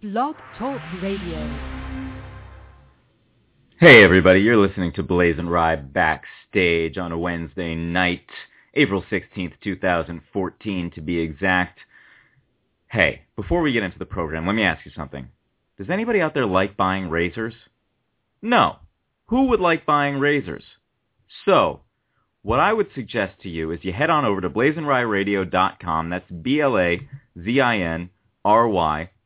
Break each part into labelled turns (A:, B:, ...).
A: Blog Talk Radio.
B: Hey everybody, you're listening to BlazinRy backstage on a Wednesday night, April 16th, 2014 to be exact. Hey, before we get into the program, let me ask you something. Does anybody out there like buying razors? No. Who would like buying razors? So, what I would suggest to you is you head on over to blazinryradio.com. That's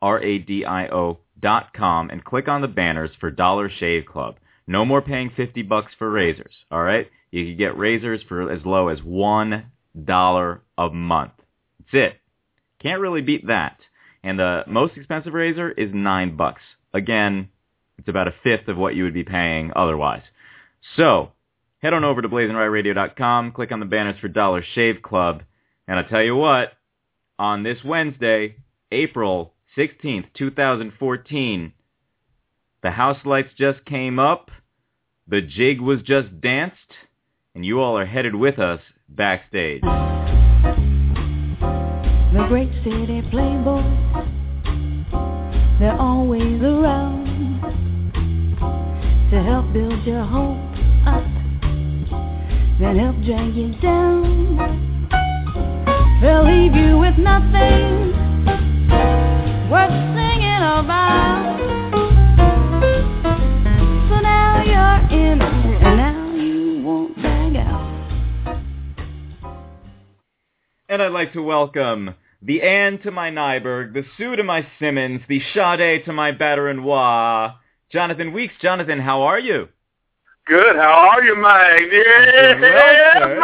B: B-L-A-Z-I-N-R-Y-R-A-D-I-O dot com and click on the banners for Dollar Shave Club. No more paying 50 bucks for razors, all right? You can get razors for as low as $1 a month. That's it. Can't really beat that. And the most expensive razor is 9 bucks. Again, it's about a fifth of what you would be paying otherwise. So, head on over to blazinryradio.com, click on the banners for Dollar Shave Club, and I'll tell you what, on this Wednesday, April 16th, 2014, the house lights just came up, the jig was just danced, and you all are headed with us backstage.
C: The great city playboys, they're always around to help build your hope up, then help drag you down. They'll leave you with nothing worth singing about. So now you're in, and now you won't bag out.
B: And I'd like to welcome the Anne to my Nyberg, the Sue to my Simmons, the Sade to my Batterin-Noir, Jonathan Weeks. Jonathan, how are you?
D: Good. How are you, Mike? Yeah,
B: Well,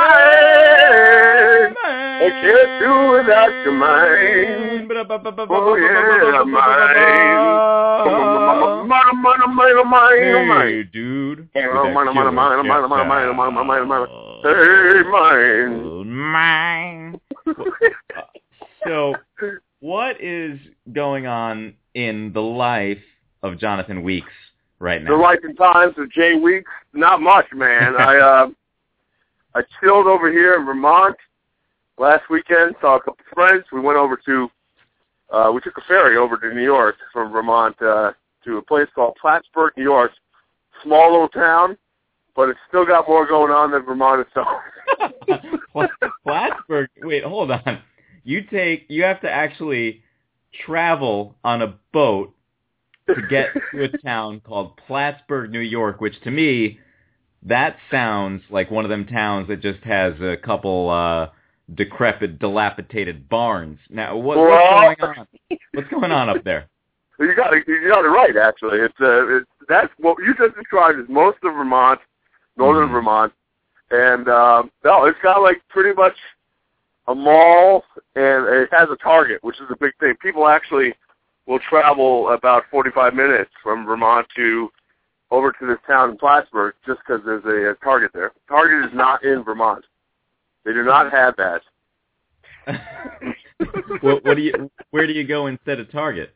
B: sir.
D: I can't do without your mind. Oh, yeah, mine.
B: Hey, dude.
D: Hey, mine, mine, mine, mine,
B: jet
D: mine, mine,
B: set.
D: mine, mine, mine. Hey, mine.
B: Mine. So, what is going on in the life of Jonathan Weeks right now?
D: The life and times of Jay Weeks. Not much, man. I uh, I chilled over here in Vermont last weekend. Saw a couple friends. We went over to uh, we took a ferry over to New York from Vermont uh, to a place called Plattsburgh, New York. Small little town, but it's still got more going on than Vermont itself.
B: Plattsburgh. Wait, hold on. You take. You have to actually travel on a boat to get to a town called Plattsburgh, New York, which to me, that sounds like one of them towns that just has a couple uh decrepit, dilapidated barns. Now, what, what's going on? What's going on up there?
D: You got it. You got it right. Actually, it's uh, it's that's what you just described is most of Vermont, northern
B: Mhm.
D: Vermont, and um, no, it's got like pretty much a mall, and it has a Target, which is a big thing. People actually will travel about 45 minutes from Vermont to over to this town in Plattsburgh just because there's a, a Target there. Target is not in Vermont. They do not have that.
B: what, what do you? Where do you go instead of Target?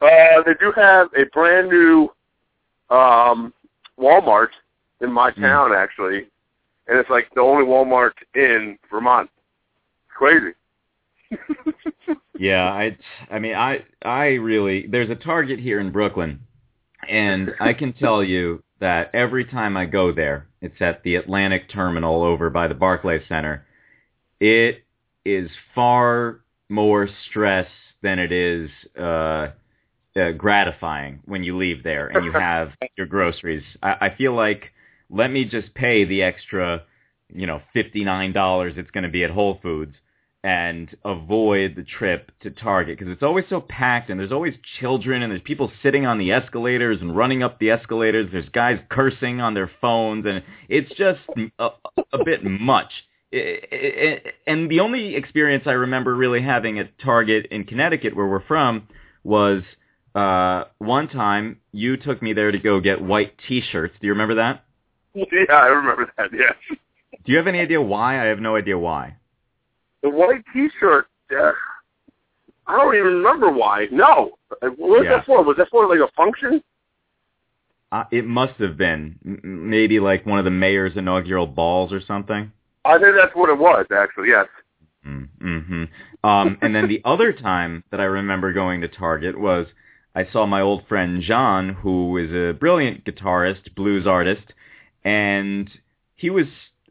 D: Uh, they do have a brand new um, Walmart in my
B: Hmm.
D: town, actually, and it's like the only Walmart in Vermont. Crazy.
B: Yeah, I I mean I I really there's a Target here in Brooklyn and I can tell you that every time I go there, it's at the Atlantic Terminal over by the Barclays Center. It is far more stress than it is uh, uh gratifying when you leave there and you have your groceries. I, I feel like let me just pay the extra, you know, fifty nine dollars it's going to be at Whole Foods and avoid the trip to Target because it's always so packed and there's always children and there's people sitting on the escalators and running up the escalators. There's guys cursing on their phones and it's just a, a bit much. And the only experience I remember really having at Target in Connecticut, where we're from, was uh, one time you took me there to go get white T-shirts. Do you remember that?
D: Yeah, I remember that. Yes,
B: Do you have any idea why? I have no idea why.
D: The white T-shirt. Uh, I don't even remember why. No, what was
B: Yeah.
D: that for? Was that for like a function?
B: Uh, it must have been maybe like one of the mayor's inaugural balls or something.
D: I think that's what it was. Actually, yes.
B: Mm-hmm. Um, and then the other time that I remember going to Target was I saw my old friend John, who is a brilliant guitarist, blues artist, and he was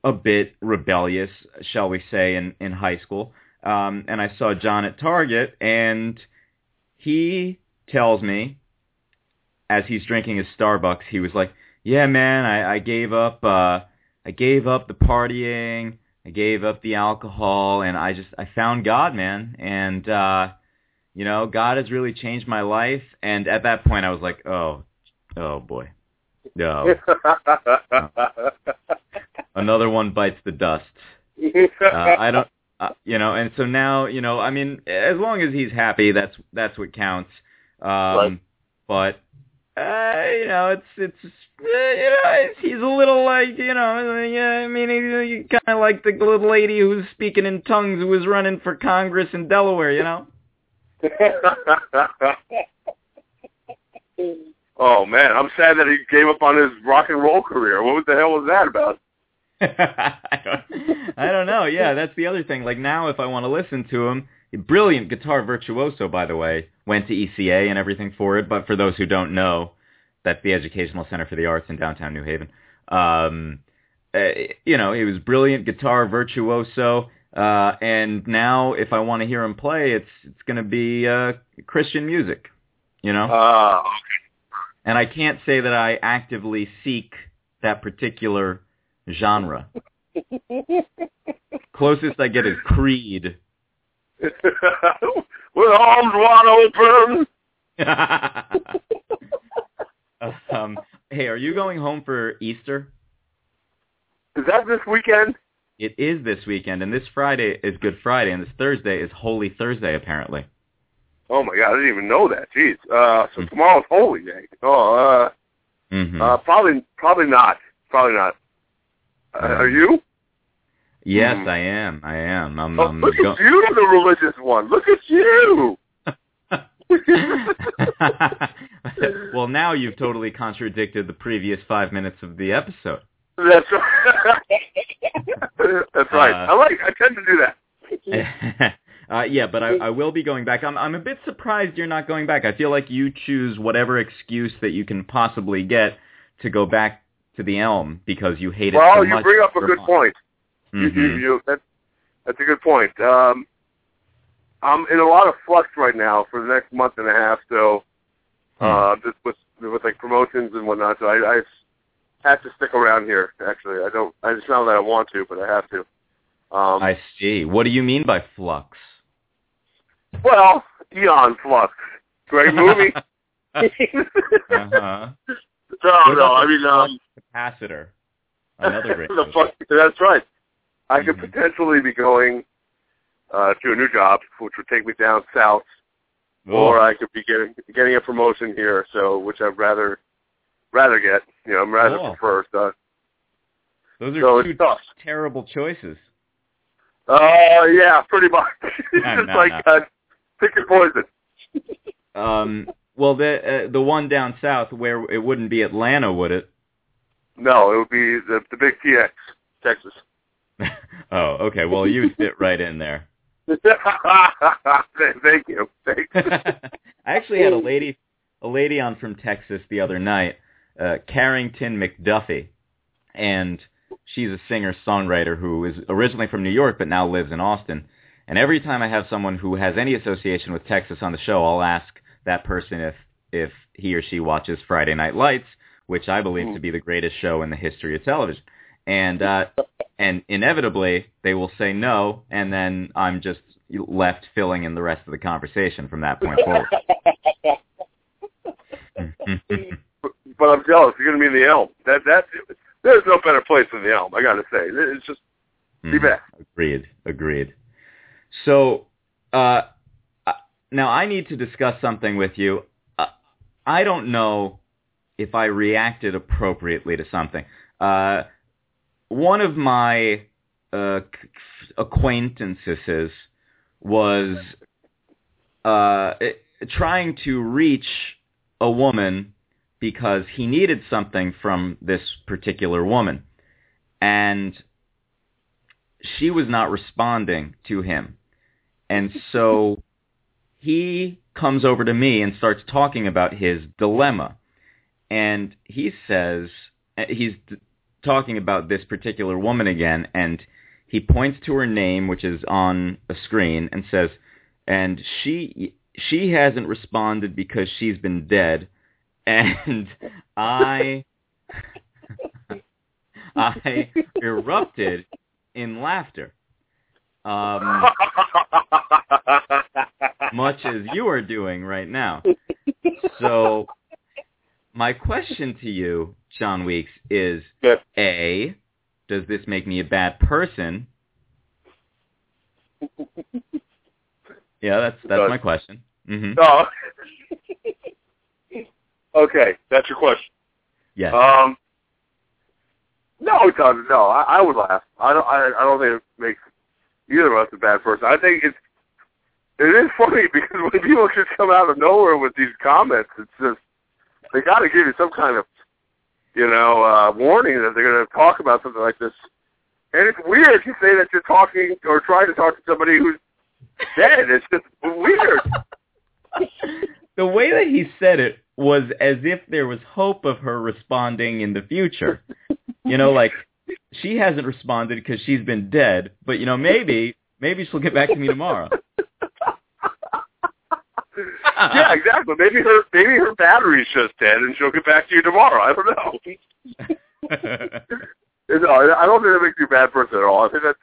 B: a bit rebellious, shall we say, in, in high school. Um, and I saw John at Target, and he tells me, as he's drinking his Starbucks, he was like, "Yeah, man, I, I gave up. Uh, I gave up the partying. I gave up the alcohol, and I just I found God, man. And uh, you know, God has really changed my life. And at that point, I was like, oh, oh boy, no, another one bites the dust. Uh, I don't, uh, you know, and so now, you know, I mean, as long as he's happy, that's that's what counts. Um,
D: Right.
B: But uh, you know, it's it's uh, you know, it's, he's a little like you know, yeah. I mean, he, he kind of like the little lady who was speaking in tongues who was running for Congress in Delaware. You know.
D: oh man, I'm sad that he gave up on his rock and roll career. What the hell was that about?
B: I don't, I don't know. Yeah, that's the other thing. Like now, if I want to listen to him, brilliant guitar virtuoso, by the way, went to ECA and everything for it. But for those who don't know, that's the Educational Center for the Arts in downtown New Haven. Um, uh, you know, he was brilliant guitar virtuoso. Uh, and now, if I want to hear him play, it's it's going to be uh, Christian music. You know.
D: Uh,
B: and I can't say that I actively seek that particular genre. Closest I get is Creed.
D: with arms wide open.
B: um, hey, are you going home for Easter?
D: Is that this weekend?
B: It is this weekend, and this Friday is Good Friday, and this Thursday is Holy Thursday, apparently.
D: Oh my god, I didn't even know that. Jeez. Uh, so
B: Hmm.
D: tomorrow's Holy Day. Oh, uh,
B: hmm
D: uh, probably, probably not. Probably not. Uh, are you?
B: yes,
D: hmm.
B: I am. I am. I'm,
D: Oh,
B: I'm
D: look
B: go-
D: at you, the religious one. Look at you.
B: well, now you've totally contradicted the previous five minutes of the episode.
D: That's right. That's right.
B: Uh,
D: I like. I tend to do that.
B: uh, yeah, but I, I will be going back. I'm I'm a bit surprised you're not going back. I feel like you choose whatever excuse that you can possibly get to go back to the Elm because you hate it
D: Well,
B: so
D: you bring up a good
B: months.
D: point. You, you, you, that, that's a good point. Um, I'm in a lot of flux right now for the next month and a half. So,
B: Hmm.
D: uh, just with with like promotions and whatnot. So I, I have to stick around here. Actually, I don't. I just not that I want to, but I have to. Um,
B: I see. What do you mean by flux?
D: well, Aeon Flux, great movie.
B: uh-huh.
D: No,
B: What
D: no. I mean, um,
B: Another great
D: the fuck, that's right. I could
B: Mhm.
D: potentially be going uh, to a new job, which would take me down south,
B: Oh,
D: or I could be getting getting a promotion here. So, which I'd rather rather get. You know, I'm rather
B: Oh.
D: prefer. So,
B: those are
D: so
B: two
D: tough.
B: terrible choices.
D: Uh, yeah, pretty much. it's
B: No,
D: just
B: no,
D: like
B: no.
D: uh, pick your poison.
B: Um, well, the uh, the one down south where it wouldn't be Atlanta, would it?
D: No, it would be the the big TX, Texas.
B: oh, okay. Well, you fit right in there.
D: Thank you. Thanks.
B: I actually had a lady, a lady on from Texas the other night, uh, Carrington McDuffie, and she's a singer-songwriter who is originally from New York but now lives in Austin. And every time I have someone who has any association with Texas on the show, I'll ask that person if if he or she watches Friday Night Lights, which I believe to be the greatest show in the history of television. And uh, and inevitably they will say no, and then I'm just left filling in the rest of the conversation from that point forward.
D: but I'm jealous. You're going to be in the Elm. That that there's no better place than the Elm. I got to say, it's just be
B: Mhm.
D: back.
B: Agreed. Agreed. So, uh, uh, now I need to discuss something with you. Uh, I don't know if I reacted appropriately to something. Uh, one of my uh, acquaintances was uh, trying to reach a woman because he needed something from this particular woman. And she was not responding to him. And so he comes over to me and starts talking about his dilemma. And he says, uh, he's talking about this particular woman again, and he points to her name, which is on a screen, and says, and she she hasn't responded because she's been dead, and I I erupted in laughter. Um, much as you are doing right now. So, my question to you, John Weeks, is
D: Yes.
B: A, does this make me a bad person? Yeah, that's that's my question. hmm
D: No. okay, that's your question.
B: Yes.
D: Um, no, it doesn't. No, I, I would laugh. I don't. I, I don't think it makes either of us a bad person. I think it's it is funny because when people just come out of nowhere with these comments, it's just they got to give you some kind of you know uh, warning that they're going to talk about something like this. And it's weird to say that you're talking or trying to talk to somebody who's dead. It's just weird.
B: the way that he said it was as if there was hope of her responding in the future. You know, like she hasn't responded because she's been dead, but you know, maybe maybe she'll get back to me tomorrow.
D: yeah, exactly. Maybe her maybe her battery's just dead, and she'll get back to you tomorrow. I don't know. no, I don't think that makes you a bad person at all. I think that's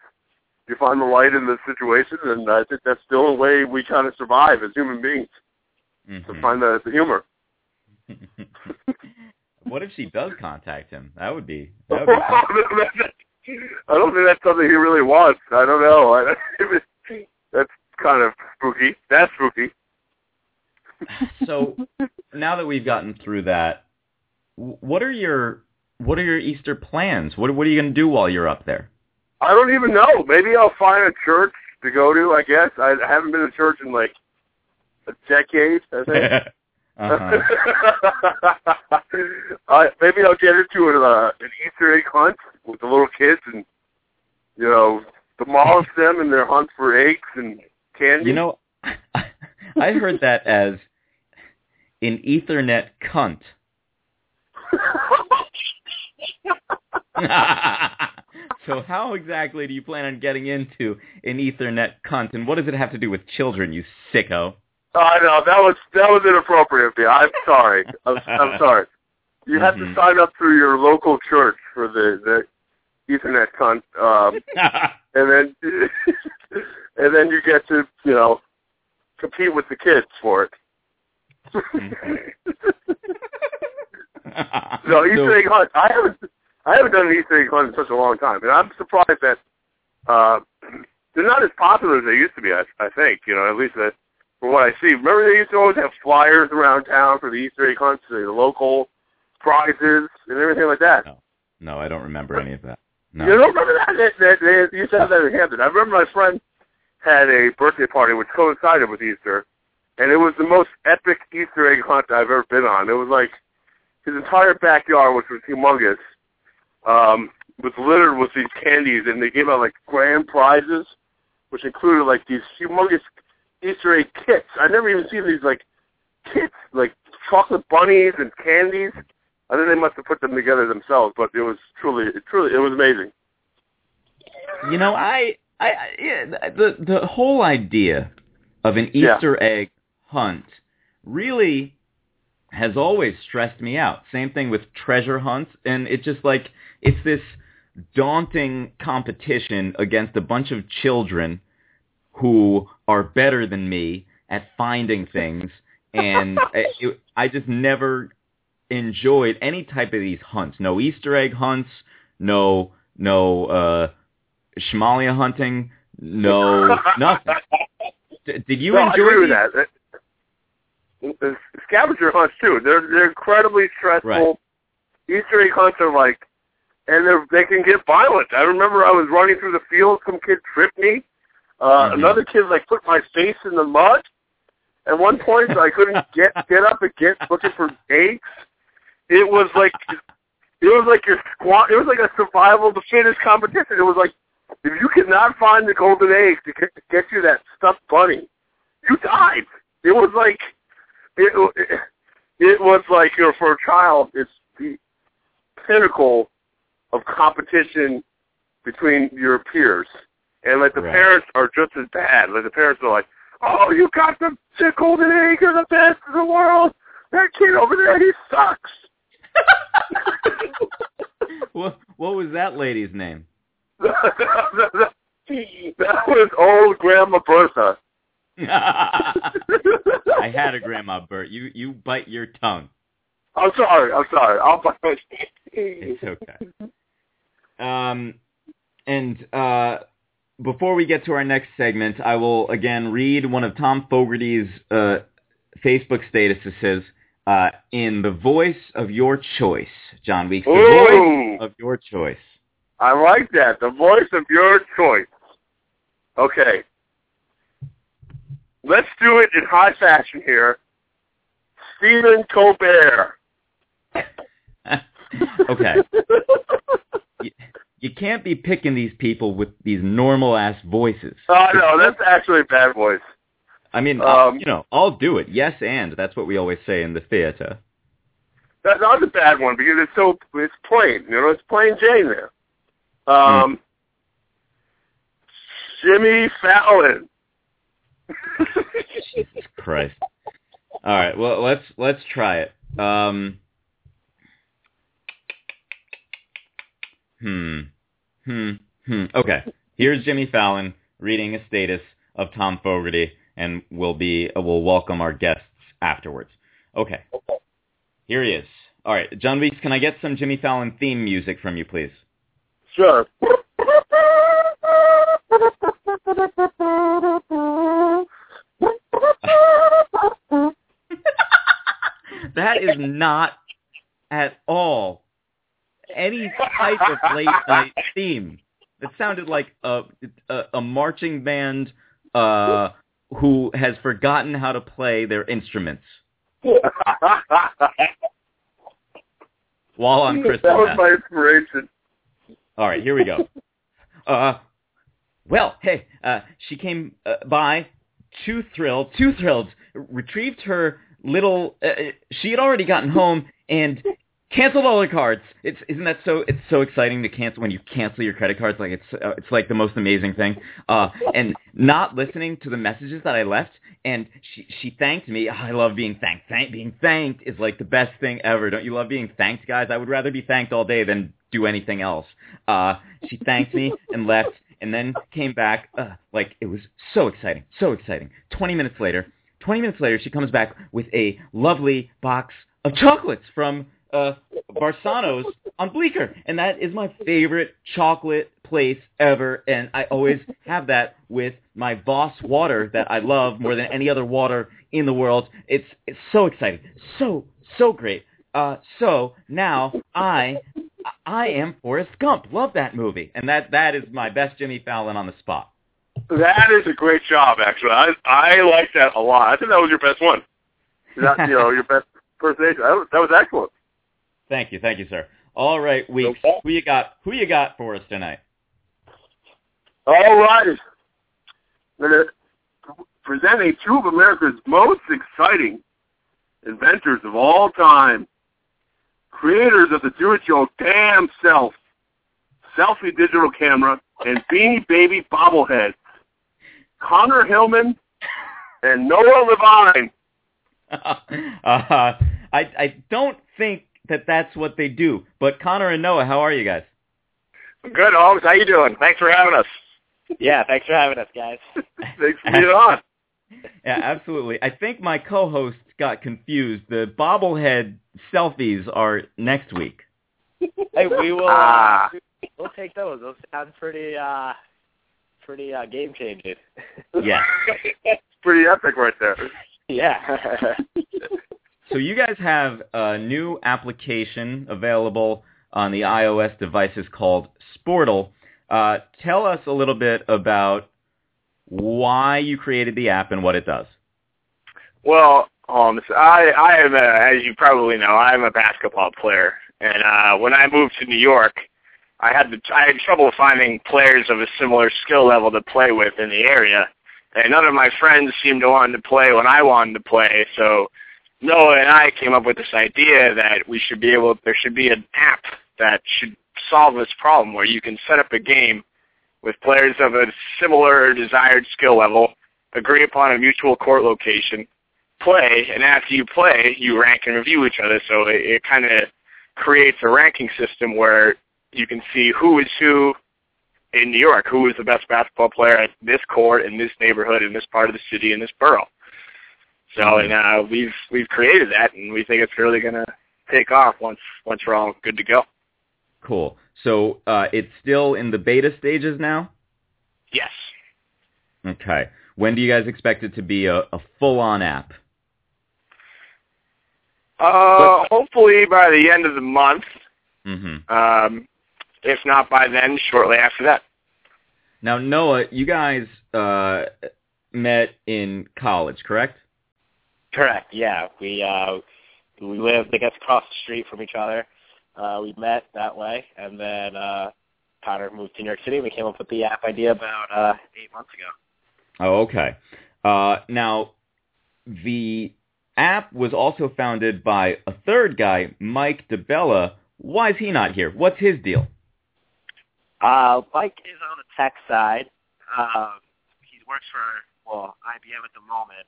D: you find the light in the situation, and I think that's still a way we kind of survive as human beings to
B: Mhm.
D: find the, the humor.
B: what if she does contact him? That would be that would be.
D: I don't think that's something he really wants. I don't know. I, that's kind of spooky. That's spooky.
B: So now that we've gotten through that, what are your what are your Easter plans? What what are you going to do while you're up there?
D: I don't even know. Maybe I'll find a church to go to. I guess I haven't been to church in like a decade. I think.
B: uh-huh.
D: uh, maybe I'll get into an, uh, an Easter egg hunt with the little kids and you know demolish them in their hunt for eggs and candy.
B: You know, I heard that as an Ethernet cunt. so how exactly do you plan on getting into an Ethernet cunt, and what does it have to do with children, you sicko?
D: I know that was that was inappropriate of me. I'm sorry. I'm, I'm sorry. You have to
B: Mhm.
D: sign up through your local church for the the Ethernet cunt, um, and then and then you get to you know compete with the kids for it. no Easter
B: So-
D: egg hunt. I haven't I haven't done an Easter egg hunt in such a long time, and I'm surprised that uh, they're not as popular as they used to be. I, I think you know at least that from what I see. Remember they used to always have flyers around town for the Easter egg hunts, the local prizes and everything like that.
B: No, I don't remember any of that. No.
D: You don't remember that? They, they, they used to have that in Hampton. I remember my friend had a birthday party which coincided with Easter, and it was the most epic Easter egg hunt I've ever been on. It was like his entire backyard, which was humongous, um, was littered with these candies, and they gave out like grand prizes, which included like these humongous Easter egg kits. I've never even seen these like kits, like chocolate bunnies and candies. I think they must have put them together themselves, but it was truly, it truly, it was amazing.
B: You know, I, I, I yeah, the the whole idea of an
D: Yeah.
B: Easter egg hunt really has always stressed me out. Same thing with treasure hunts, and it just like it's this daunting competition against a bunch of children who are better than me at finding things, and I, it, I just never enjoyed any type of these hunts. No Easter egg hunts, no no uh Shmalia hunting, no nothing. D- did you
D: no, I
B: enjoy
D: agree with that. Scavenger hunts too. They're they're incredibly stressful.
B: Right.
D: Easter egg hunts are like, and they they can get violent. I remember I was running through the field. Some kid tripped me. Uh,
B: Mhm.
D: Another kid like put my face in the mud. At one point, I couldn't get get up get looking for eggs. It was like it was like your squat. It was like a survival of the fittest competition. It was like if you could not find the golden eggs to get, to get you that stuffed bunny, you died. it was like it, it, it was like you know for a child, it's the pinnacle of competition between your peers, and like the
B: Right.
D: parents are just as bad. Like the parents are like, "Oh, you got the sick golden egg, you're the best in the world. That kid over there, he sucks."
B: what, what was that lady's name?
D: that was old Grandma Bertha.
B: I had a grandma, Bert. You you bite your tongue.
D: I'm sorry. I'm sorry. I'll bite my.
B: It's okay. Um, and uh, before we get to our next segment, I will again read one of Thom Fogarty's uh, Facebook statuses uh, in the voice of your choice, John Weeks. The
D: Ooh.
B: voice of your choice.
D: I like that. The voice of your choice. Okay. Let's do it in high fashion here. Stephen Colbert.
B: okay. You, you can't be picking these people with these normal ass voices.
D: Oh no, that's actually a bad voice.
B: I mean,
D: Um,
B: you know, I'll do it. Yes, and that's what we always say in the theater.
D: That's not a bad one because it's so it's plain. You know, it's plain Jane there. Um, Jimmy Fallon.
B: Jesus Christ. All right, well let's let's try it. Um, hmm, hmm, hmm. Okay, here's Jimmy Fallon reading a status of Thom Fogarty, and we'll be uh, we'll welcome our guests afterwards. Okay, here he is. All right, John Weeks, can I get some Jimmy Fallon theme music from you, please?
D: Sure.
B: that is not at all any type of late night theme. It sounded like a a, a marching band uh, who has forgotten how to play their instruments while on
D: that was my inspiration.
B: All right, here we go. Uh, well, hey, uh, she came uh, by, too thrilled, too thrilled, retrieved her little. Uh, she had already gotten home and canceled all her cards. It's isn't that so? It's so exciting to cancel when you cancel your credit cards. Like it's uh, it's like the most amazing thing. Uh, and not listening to the messages that I left. And she she thanked me. I love being thanked. Thank being thanked is like the best thing ever. Don't you love being thanked, guys? I would rather be thanked all day than do anything else. Uh, she thanked me and left, and then came back. Uh, like it was so exciting, so exciting. Twenty minutes later, twenty minutes later, she comes back with a lovely box of chocolates from uh, Barsano's on Bleecker, and that is my favorite chocolate place ever. And I always have that with my Voss water that I love more than any other water in the world. It's it's so exciting, so so great. Uh, so now I I am Forrest Gump. Love that movie, and that that is my best Jimmy Fallon on the spot.
D: That is a great job, actually. I I like that a lot. I think that was your best one. That, you know, your best impersonation. That was, that was excellent.
B: Thank you, thank you, sir. All right, Weeks,
D: Okay.
B: who you got? Who you got for us tonight?
D: All right. I'm going to presenting two of America's most exciting inventors of all time, creators of the do-it-your-damn self selfie digital camera and Beanie Baby bobbleheads, Conor Hillman and Noah Levine.
B: uh, I I don't think that that's what they do. But Conor and Noah, how are you guys?
E: Good, Holmes. How you doing? Thanks for having us. Yeah, thanks for having us, guys.
D: Thanks for being on.
B: Yeah, absolutely. I think my co-hosts got confused. The bobblehead selfies are next week.
E: Hey, we will.
D: Ah.
E: Uh, we'll take those. Those sound pretty, uh, pretty uh, game changing.
B: Yeah.
D: It's pretty epic right there.
E: yeah.
B: So you guys have a new application available on the iOS devices called Sportal. Uh, tell us a little bit about why you created the app and what it does.
E: well, Holmes, I, I am, a, as you probably know, I'm a basketball player, and uh, when I moved to New York, I had the, I had trouble finding players of a similar skill level to play with in the area. and none of my friends seemed to want to play when I wanted to play. So Noah and I came up with this idea that we should be able, there should be an app that should solve this problem where you can set up a game with players of a similar desired skill level, agree upon a mutual court location, play, and after you play, you rank and review each other. So it, it kind of creates a ranking system where you can see who is who in New York, who is the best basketball player at this court, in this neighborhood, in this part of the city, in this borough. So, and uh, we've we've created that, and we think it's really going to take off once once we're all good to go.
B: Cool. So uh, it's still in the beta stages now.
E: Yes.
B: Okay. When do you guys expect it to be a, a full-on app?
E: Uh, hopefully by the end of the month.
B: Mm-hmm.
E: Um, if not by then, shortly after that.
B: Now, Noah, you guys uh, met in college, correct?
F: Correct. Yeah, we uh, we lived, I guess, across the street from each other. Uh, we met that way, and then uh, Conor moved to New York City. and We came up with the app idea about uh, eight months ago.
B: Oh, okay. Uh, now, the app was also founded by a third guy, Mike DeBella. Why is he not here? What's his deal?
F: Uh, Mike is on the tech side. Um, he works for well IBM at the moment,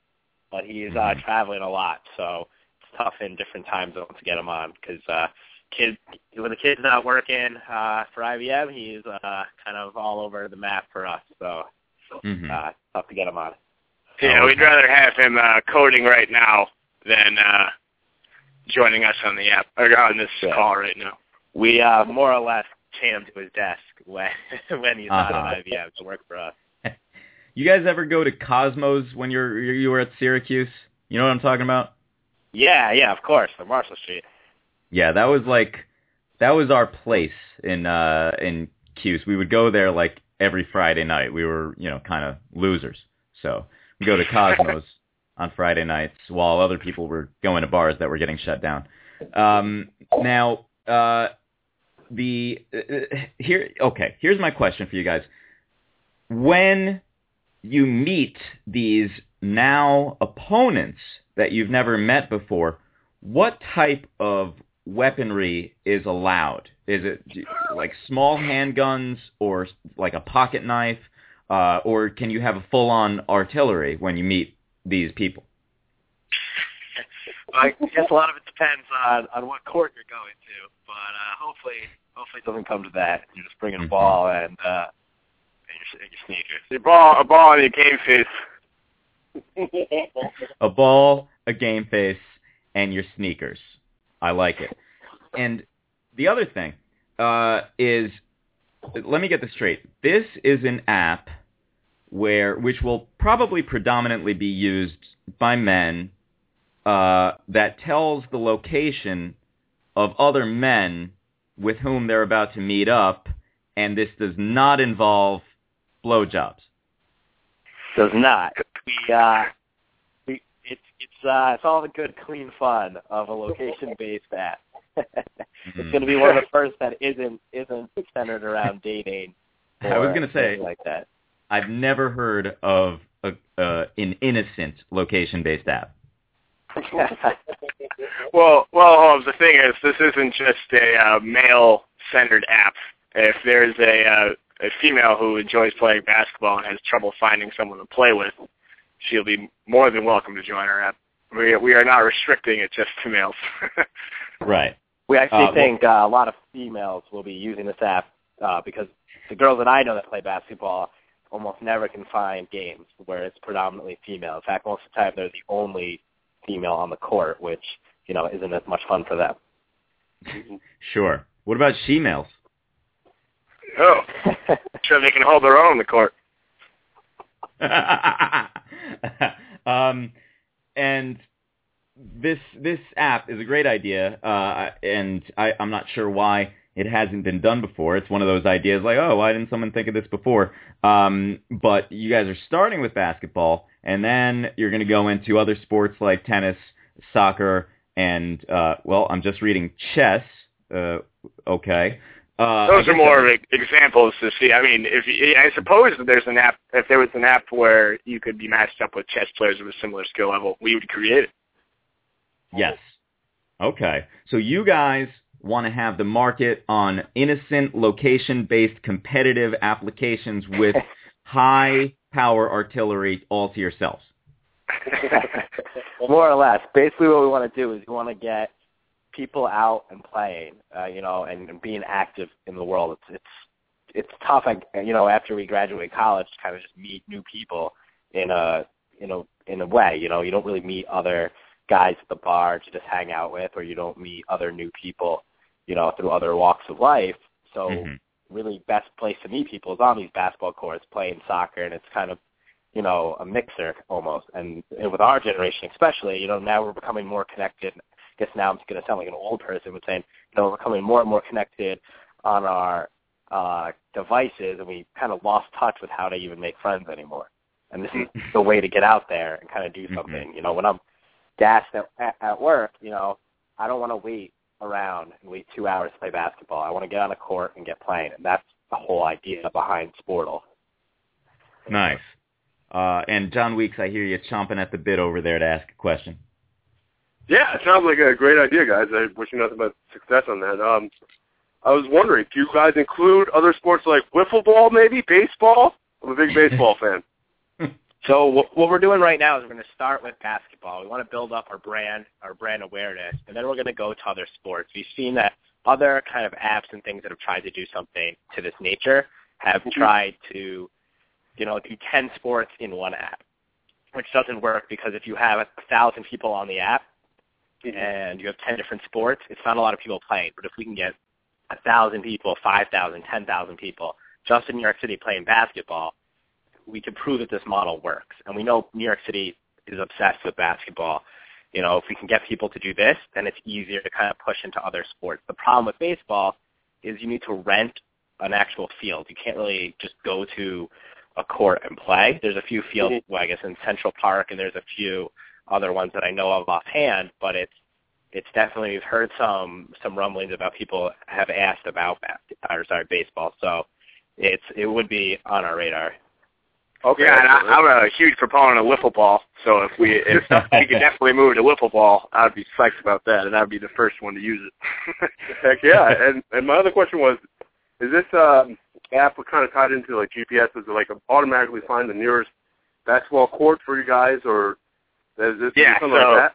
F: but he is uh,
B: Mhm.
F: traveling a lot, so it's tough in different time zones to get him on because uh, kid when the kid's not working uh, for IBM, he's uh, kind of all over the map for us. So
B: Mhm.
F: uh, tough to get him on.
E: Yeah,
B: Oh,
E: we'd rather have him uh, coding right now than uh, joining us on the app or on this
F: Yeah.
E: call right now.
F: We uh, more or less chain to his desk when when he's not
B: Uh-huh.
F: at IBM to work for us.
B: You guys ever go to Cosmos when you're you were at Syracuse? You know what I'm talking about?
F: Yeah, yeah, of course, the Marshall Street.
B: Yeah, that was like that was our place in uh in Cuse. We would go there like every Friday night. We were, you know, kind of losers. So, we go to Cosmos on Friday nights while other people were going to bars that were getting shut down. Um now uh the uh, here okay, here's my question for you guys. When you meet these now opponents that you've never met before, what type of weaponry is allowed? Is it like small handguns or like a pocket knife, uh, or can you have a full-on artillery when you meet these people?
F: I guess a lot of it depends on on what court you're going to, but uh, hopefully, hopefully it doesn't come to that. You're just bringing a ball and uh, and your, and your sneakers.
E: A ball, a ball on your game face.
B: A ball, a game face, and your sneakers. I like it. And the other thing uh, is, let me get this straight. This is an app where, which will probably predominantly be used by men, uh, that tells the location of other men with whom they're about to meet up, and this does not involve blowjobs.
F: Does not. We uh, we it's it's uh, it's all the good, clean fun of a location-based app. it's going to be one of the first that isn't isn't centered around dating.
B: I was gonna say-
F: like that.
B: I've never heard of a, uh, an innocent location-based app.
E: Well, well, Holmes, the thing is, this isn't just a uh, male-centered app. If there's a uh, a female who enjoys playing basketball and has trouble finding someone to play with, she'll be more than welcome to join our app. We we are not restricting it just to males.
B: Right.
F: We actually
B: Uh, well-
F: think uh, a lot of females will be using this app uh, because the girls that I know that play basketball almost never can find games where it's predominantly female. In fact, most of the time they're the only female on the court, which you know isn't as much fun for them.
B: Sure. What about she-males?
E: oh, sure they can hold their own on the court.
B: um, and this this app is a great idea, uh, and I, I'm not sure why it hasn't been done before. It's one of those ideas like, oh, why didn't someone think of this before? Um, but you guys are starting with basketball, and then you're going to go into other sports like tennis, soccer, and uh, well, I'm just reading chess. Uh, okay. Uh,
E: Those are more examples to see. I mean, if I suppose that there's an app, if there was an app where you could be matched up with chess players of a similar skill level, we would create it.
B: Yes. Okay. So you guys want to have the market on innocent, location-based competitive applications with high power artillery all to yourselves.
F: More or less. Basically, what we want to do is we want to get people out and playing, uh, you know, and, and being active in the world. It's it's it's tough, you know, after we graduate college, to kind of just meet new people in a in a in a way. You know, you don't really meet other guys at the bar to just hang out with, or you don't meet other new people, you know, through other walks of life. So
B: Mhm.
F: Really best place to meet people is on these basketball courts playing soccer and it's kind of you know a mixer almost. And, and with our generation especially you know now we're becoming more connected. I guess now I'm going to sound like an old person but saying you know we're becoming more and more connected on our uh devices and we kind of lost touch with how to even make friends anymore. And this is the way to get out there and kind of do
B: Mhm.
F: something. You know when I'm gassed at, at work you know I don't want to wait around and wait two hours to play basketball. I want to get on a court and get playing, and that's the whole idea behind Sportal.
B: Nice. Uh, and John Weeks, I hear you chomping at the bit over there to ask a question.
D: Yeah, it sounds like a great idea, guys. I wish you nothing but success on that. Um, I was wondering, do you guys include other sports like wiffle ball, maybe baseball? I'm a big baseball fan.
F: So wh- what we're doing right now is we're going to start with basketball. We want to build up our brand, our brand awareness, and then we're going to go to other sports. We've seen that other kind of apps and things that have tried to do something to this nature have mm-hmm. tried to, you know, do 10 sports in one app, which doesn't work because if you have a thousand people on the app mm-hmm. and you have 10 different sports, it's not a lot of people playing. But if we can get a thousand people, five thousand, ten thousand people just in New York City playing basketball, we can prove that this model works. And we know New York City is obsessed with basketball. You know, if we can get people to do this, then it's easier to kind of push into other sports. The problem with baseball is you need to rent an actual field. You can't really just go to a court and play. There's a few fields, mm-hmm. well, I guess, in Central Park, and there's a few other ones that I know of offhand, but it's it's definitely we've heard some some rumblings about people have asked about bas- or sorry baseball. So it's it would be on our radar.
D: Okay.
E: Yeah, and I, I'm a huge proponent of wiffle ball. So if we if we could definitely move to wiffle ball, I'd be psyched about that, and I'd be the first one to use it.
D: Heck yeah. And and my other question was, is this um, app kind of tied into like GPS? Does it like automatically find the nearest basketball court for you guys, or is this
E: Yeah,
D: something
E: so-
D: like that?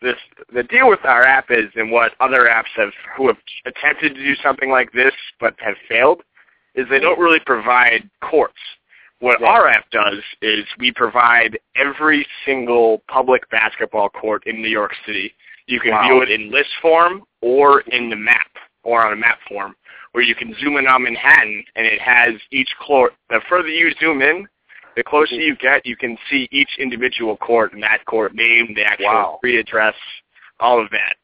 E: this the deal with our app is and what other apps have who have attempted to do something like this but have failed is they don't really provide courts. What our app does is we provide every single public basketball court in New York City. You can
D: Wow.
E: view it in list form or in the map or on a map form where you can zoom in on Manhattan and it has each court. The further you zoom in, the closer you get, you can see each individual court and that court name, the actual
D: Wow.
E: street address, all of that.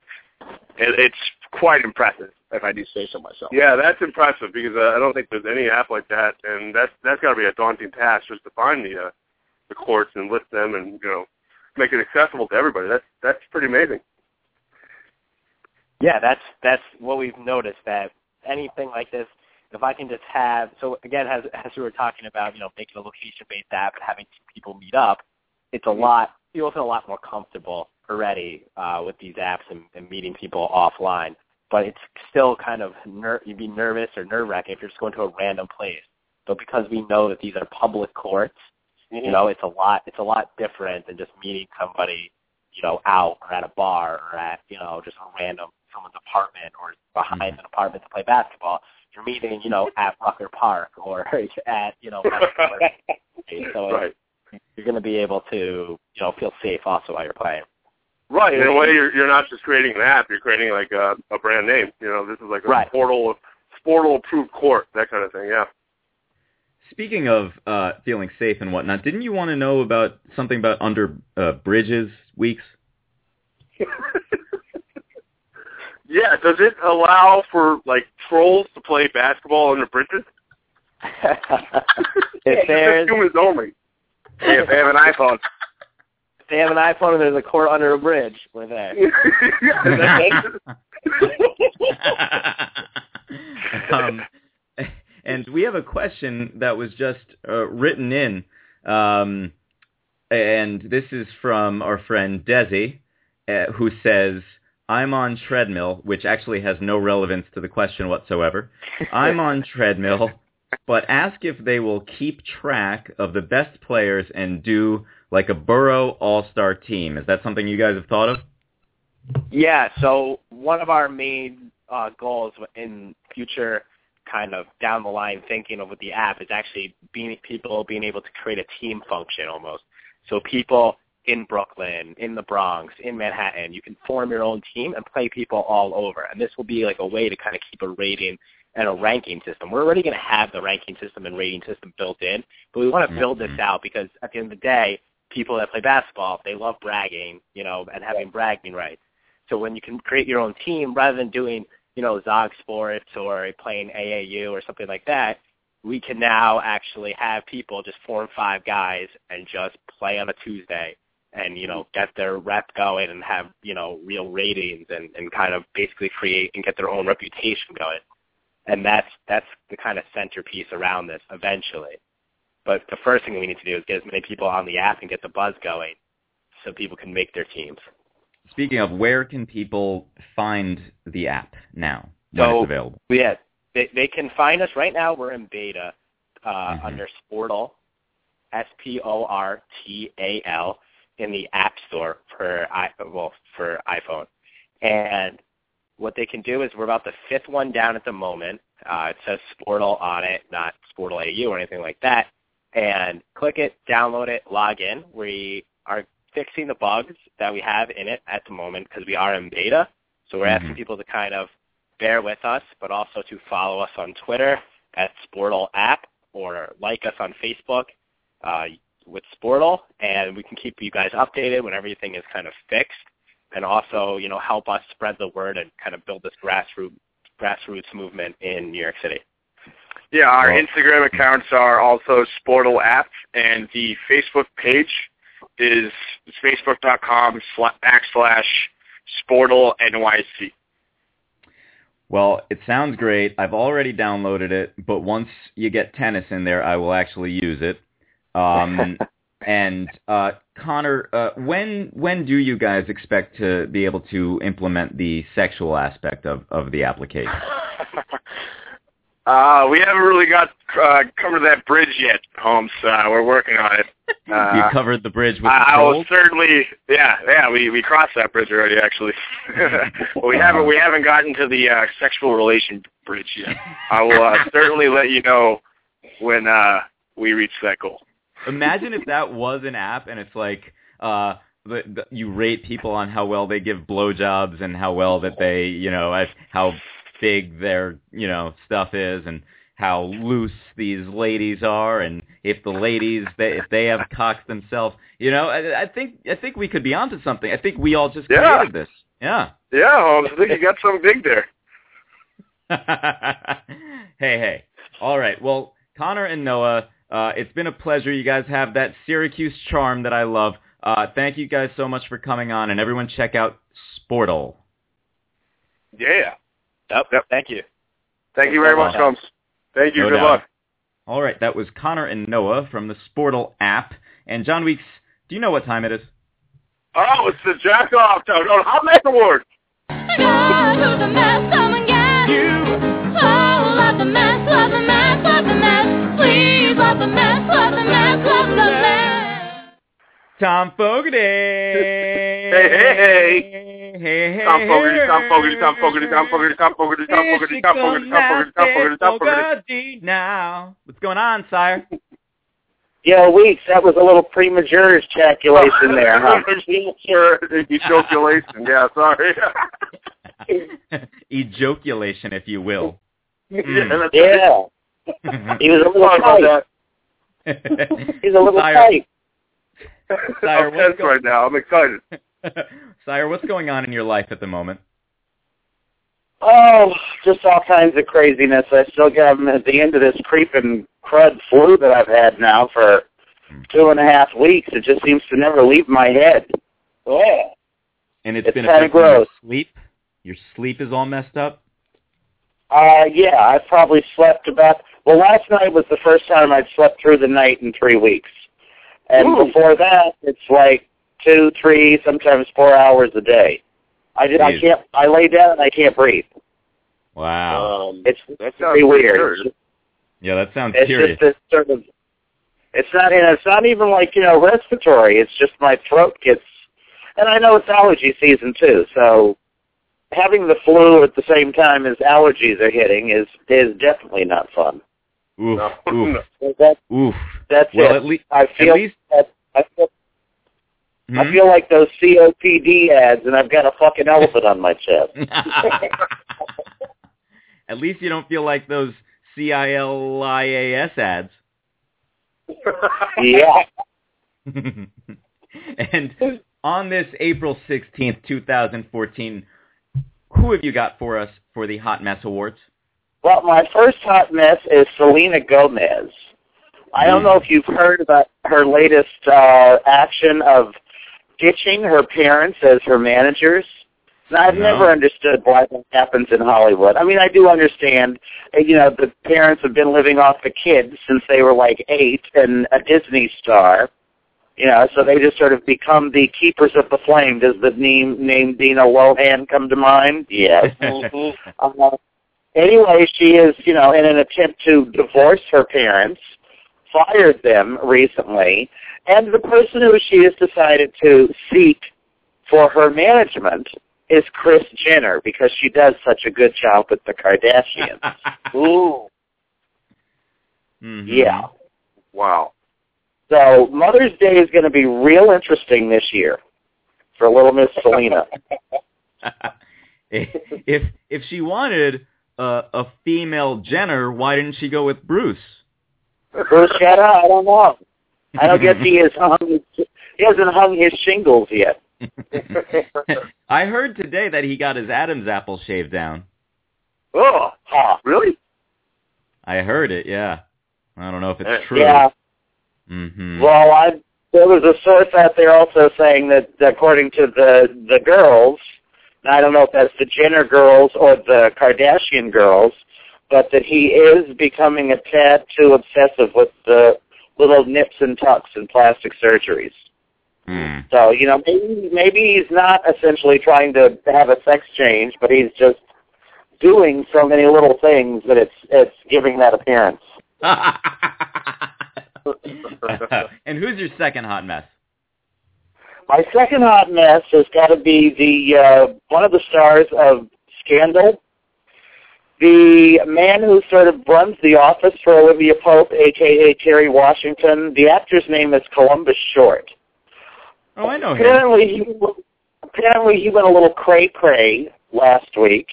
E: It's quite impressive, if I do say so myself.
D: Yeah, that's impressive because uh, I don't think there's any app like that, and that's that's got to be a daunting task just to find the uh, the courts and list them and you know make it accessible to everybody. That's that's pretty amazing.
F: Yeah, that's that's what we've noticed that anything like this, if I can just have so again as as we were talking about, you know, making a location based app and having people meet up, it's a lot people feel a lot more comfortable already uh, with these apps and, and meeting people offline. But it's still kind of ner- you'd be nervous or nerve wracking if you're just going to a random place. But because we know that these are public courts, you know, it's a lot it's a lot different than just meeting somebody, you know, out or at a bar or at, you know, just a random someone's apartment or behind an apartment to play basketball. You're meeting, you know, at Rucker Park or at, you know, so
D: right.
F: you're going to be able to, you know, feel safe also while you're playing.
D: Right. In a way, you're you're not just creating an app; you're creating like a, a brand name. You know, this is like a
F: Right.
D: Sportal, Sportal approved court, that kind of thing. Yeah.
B: Speaking of uh, feeling safe and whatnot, didn't you want to know about something about under uh, bridges weeks?
D: yeah. Does it allow for like trolls to play basketball under bridges?
F: if there's
D: humans only.
E: Hey, if they have an iPhone,
F: they have an iPhone and there's a court under a bridge, we're there.
D: that-
B: um, and we have a question that was just uh, written in, um, and this is from our friend Desi, uh, who says, "I'm on treadmill," which actually has no relevance to the question whatsoever. I'm on treadmill, but ask if they will keep track of the best players and do like a Borough All-Star team. Is that something you guys have thought of?
F: Yeah, so one of our main uh, goals in future kind of down the line thinking of with the app is actually being people being able to create a team function almost. So people in Brooklyn, in the Bronx, in Manhattan, you can form your own team and play people all over. And this will be like a way to kind of keep a rating and a ranking system. We're already going to have the ranking system and rating system built in, but we want to mm-hmm. build this out because at the end of the day, people that play basketball, they love bragging, you know, and having bragging rights. So when you can create your own team, rather than doing, you know, Zog Sports or playing AAU or something like that, we can now actually have people just form five guys and just play on a Tuesday and, you know, get their rep going and have, you know, real ratings and, and kind of basically create and get their own reputation going. And that's that's the kind of centerpiece around this eventually. But the first thing we need to do is get as many people on the app and get the buzz going so people can make their teams.
B: Speaking of, where can people find the app now when
F: So-
B: it's available?
F: Yeah, they they can find us right now. We're in beta uh,
B: Mhm.
F: under Sportal, S P O R T A L, in the App Store for i well for iPhone. And what they can do is we're about the fifth one down at the moment. Uh, it says Sportal on it, not Sportal AU or anything like that. And click it, download it, log in. We are fixing the bugs that we have in it at the moment because we are in beta. So we're asking
B: Mhm.
F: people to kind of bear with us, but also to follow us on Twitter at Sportal App or like us on Facebook uh, with Sportal, and we can keep you guys updated when everything is kind of fixed, and also you know help us spread the word and kind of build this grassroots grassroots movement in New York City.
E: Yeah, our
B: Well-
E: Instagram accounts are also Sportal app, and the Facebook page is facebook.com sla- backslash Sportal NYC.
B: Well, it sounds great. I've already downloaded it, but once you get tennis in there, I will actually use it. Um, and uh, Conor, uh, when when do you guys expect to be able to implement the sexual aspect of, of the application?
E: Uh, we haven't really got uh, covered that bridge yet, Holmes. Uh, we're working on it.
B: you
E: Uh,
B: covered the bridge with the
E: I, I will certainly, yeah, yeah. We we crossed that bridge already, actually. we haven't we haven't gotten to the uh, sexual relation bridge yet. I will uh, certainly let you know when uh, we reach that goal.
B: Imagine if that was an app and it's like uh the, the, you rate people on how well they give blowjobs and how well that they, you know, how big their, you know, stuff is and how loose these ladies are and if the ladies they, if they have cocks themselves, you know, I, I think I think we could be onto something. I think we all just
E: Yeah.
B: created this. Yeah.
E: Yeah, Holmes. I think you got something big there.
B: hey, hey. All right. Well, Conor and Noah, uh, it's been a pleasure. You guys have that Syracuse charm that I love. Uh, thank you guys so much for coming on, and everyone check out Sportal.
E: Yeah.
F: Yep.
E: Yep.
F: Thank you.
E: Thank you very much,
B: doubt.
E: Holmes. Thank you.
B: No
E: Good
B: doubt.
E: luck.
B: All right, that was Conor and Noah from the Sportal app. And John Weeks, do you know what time it is?
E: Oh, it's the jack off town. Oh, Hot Mess Award.
C: God,
B: Thom Fogarty.
E: hey, hey.
B: Hey, hey,
E: Thom Fogarty,
B: hey.
E: Thom Fogarty, Thom Fogarty, Thom Fogarty, Thom Fogarty, Thom Fogarty, Thom Fogarty, Thom Fogarty, Thom Fogarty, Thom Fogarty.
B: Fogarty now. What's going on, sire?
G: Yo, Weeks, that was a little premature ejaculation there, huh?
E: sure, ejaculation. Yeah, sorry.
B: Ejaculation, if you will.
E: yeah, hmm.
G: Yeah, he was a little tight. He's a little
B: Sire.
G: tight.
B: Sire,
E: I'm
B: what's
E: tense
B: go-
E: right now. I'm excited.
B: Sire, what's going on in your life at the moment?
G: Oh, just all kinds of craziness. I still got him at the end of this creeping crud flu that I've had now for two and a half weeks. It just seems to never leave my head. Yeah.
B: And it's
G: It's
B: been
G: kinda
B: affecting your
G: gross.
B: sleep. Your sleep is all messed up.
G: Uh, yeah, I've probably slept about. Well, last night was the first time I'd slept through the night in three weeks, and
D: Ooh.
G: before that, it's like two, three, sometimes four hours a day. I just, I can't. I lay down and I can't breathe.
B: Wow.
D: Um,
G: It's
D: that sounds
G: pretty weird.
D: weird.
B: Yeah, that sounds
G: it's
B: serious.
G: just this sort of. It's not. And it's not even like you know respiratory. It's just my throat gets. And I know it's allergy season too, so having the flu at the same time as allergies are hitting is is definitely not fun.
B: Oof,
D: No,
B: oof.
G: So that
B: oof.
G: That's
B: Well,
G: it.
B: at least,
G: I
B: at
G: feel
B: least,
G: that I feel I
B: Hmm?
G: feel like those COPD ads, and I've got a fucking elephant on my chest.
B: At least you don't feel like those Cialis ads.
G: Yeah.
B: and on this April 16th, 2014, who have you got for us for the Hot Mess Awards?
G: Well, my first hot mess is Selena Gomez. I don't know if you've heard about her latest uh, action of ditching her parents as her managers. Now, I've
B: No.
G: never understood why that happens in Hollywood. I mean, I do understand, uh, you know, the parents have been living off the kids since they were like eight and a Disney star. You know, so they just sort of become the keepers of the flame. Does the name, name Dina Lohan come to mind? Yes. Uh, anyway, she is, you know, in an attempt to divorce her parents, fired them recently, and the person who she has decided to seek for her management is Kris Jenner because she does such a good job with the Kardashians.
D: Ooh.
B: Mhm.
G: yeah.
D: Wow.
G: So Mother's Day is going to be real interesting this year for little Miss Selena.
B: if if she wanted a, a female Jenner, why didn't she go with Bruce?
G: Bruce I don't know. I don't guess he has hung his, he hasn't hung his shingles yet.
B: I heard today that he got his Adam's apple shaved down.
D: Oh,
G: Huh.
D: really?
B: I heard it, yeah. I don't know if it's true.
G: Yeah.
B: hmm
G: Well, I there was a source out there also saying that according to the the girls, I don't know if that's the Jenner girls or the Kardashian girls, but that he is becoming a tad too obsessive with the little nips and tucks and plastic surgeries.
B: Mm.
G: So you know, maybe maybe he's not essentially trying to have a sex change, but he's just doing so many little things that it's it's giving that appearance.
B: and who's your second hot mess?
G: My second hot mess has got to be the uh, one of the stars of Scandal, the man who sort of runs the office for Olivia Pope, aka Kerry Washington. The actor's name is Columbus Short.
B: Oh, I know him.
G: Apparently, he apparently he went a little cray cray last week.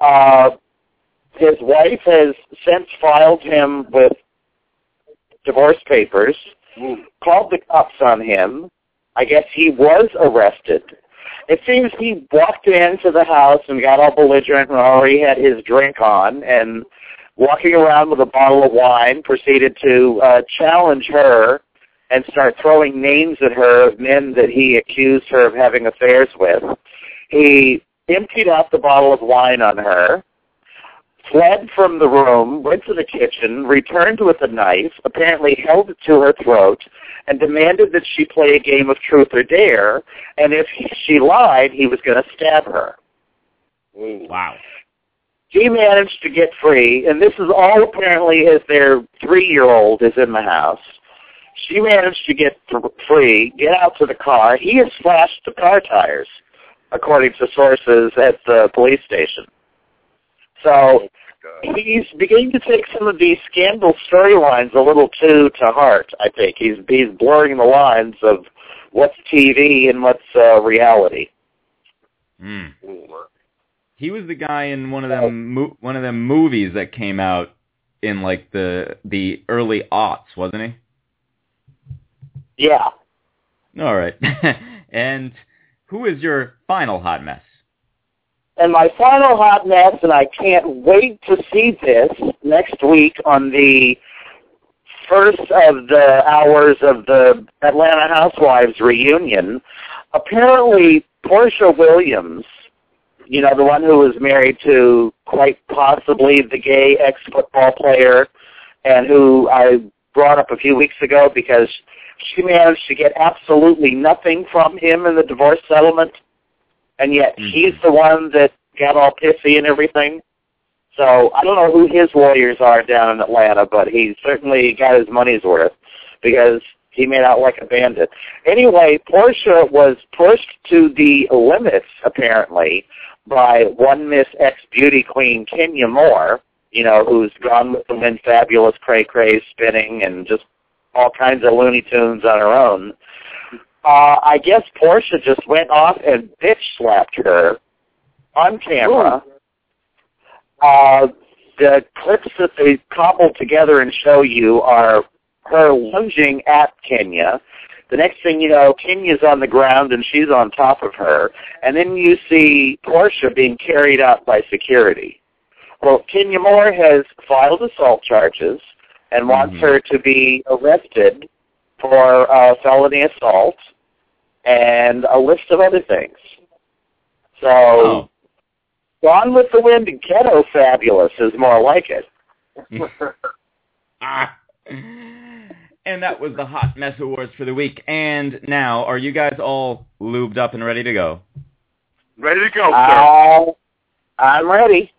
G: Uh, his wife has since filed him with divorce papers, called the cops on him. I guess he was arrested. It seems he walked into the house and got all belligerent and already had his drink on and walking around with a bottle of wine proceeded to uh, challenge her and start throwing names at her of men that he accused her of having affairs with. He emptied out the bottle of wine on her, fled from the room, went to the kitchen, returned with a knife, apparently held it to her throat, and demanded that she play a game of truth or dare, and if she lied, he was going to stab her.
B: Wow.
G: She managed to get free, and this is all apparently as their three-year-old is in the house. She managed to get th- free, get out to the car. He has slashed the car tires, according to sources at the police station. So he's beginning to take some of these scandal storylines a little too to heart. I think he's he's blurring the lines of what's TV and what's uh, reality.
B: Mm. He was the guy in one of them mo- one of them movies that came out in like the the early aughts, wasn't he?
G: Yeah.
B: All right. and who is your final hot mess?
G: And my final hot mess, and I can't wait to see this next week on the first of the hours of the Atlanta Housewives reunion. Apparently, Porsha Williams you know, the one who was married to quite possibly the gay ex-football player, and who I brought up a few weeks ago because she managed to get absolutely nothing from him in the divorce settlement, and yet
B: Mhm.
G: he's the one that got all pissy and everything. So I don't know who his lawyers are down in Atlanta, but he certainly got his money's worth because he made out like a bandit. Anyway, Porsha was pushed to the limits apparently by one Miss Ex Beauty Queen Kenya Moore, you know, who's gone with the wind fabulous cray cray spinning and just all kinds of Looney Tunes on her own. Uh, I guess Porsha just went off and bitch slapped her on camera. Uh, the clips that they cobbled together and show you are her lunging at Kenya. The next thing you know, Kenya's on the ground and she's on top of her. And then you see Porsha being carried out by security. Well, Kenya Moore has filed assault charges and wants
B: Mhm.
G: her to be arrested for uh, felony assault and a list of other things. So,
B: Oh.
G: Gone with the Wind and Ghetto Fabulous is more like it.
B: ah. And that was the Hot Mess Awards for the week. And now, are you guys all lubed up and ready to go?
D: Ready to go, sir.
G: Uh, I'm ready.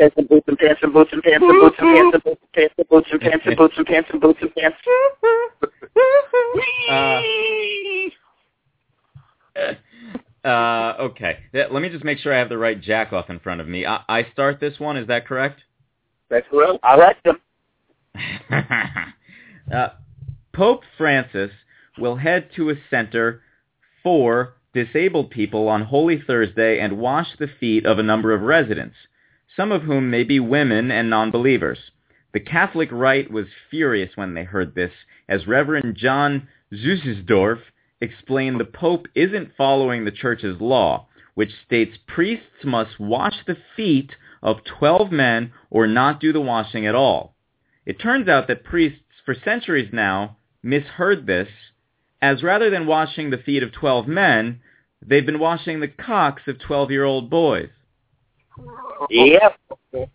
G: Pants and boots and pants and boots and pants and boots and pants and boots and pants and boots and pants and boots and pants and pants.
B: Uh, uh, okay. Let me just make sure I have the right jack off in front of me. I, I start this one, is that correct?
D: That's correct.
G: I like them.
B: uh, Pope Francis will head to a center for disabled people on Holy Thursday and wash the feet of a number of residents, some of whom may be women and non-believers. The Catholic right was furious when they heard this, as Reverend John Zuhlsdorf explained the Pope isn't following the Church's law, which states priests must wash the feet of 12 men or not do the washing at all. It turns out that priests for centuries now misheard this, as rather than washing the feet of 12 men, they've been washing the cocks of 12-year-old boys.
G: Yep.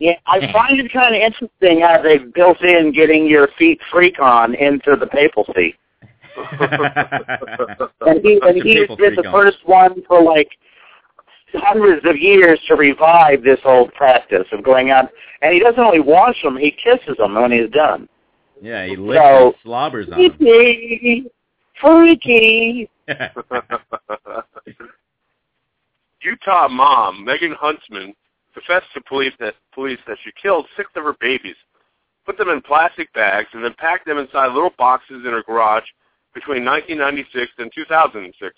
G: Yeah, I find it kind of interesting how they've built in getting your feet freak on into the papacy. And he and
B: The
G: he's been the
B: on.
G: first one for like hundreds of years to revive this old practice of going out. And he doesn't only wash them; he kisses them when he's done.
B: Yeah, he licks
G: So-
B: and slobbers on them.
G: Freaky, freaky.
D: Utah mom Megan Huntsman confessed to police that police that she killed six of her babies, put them in plastic bags, and then packed them inside little boxes in her garage between 1996 and 2006.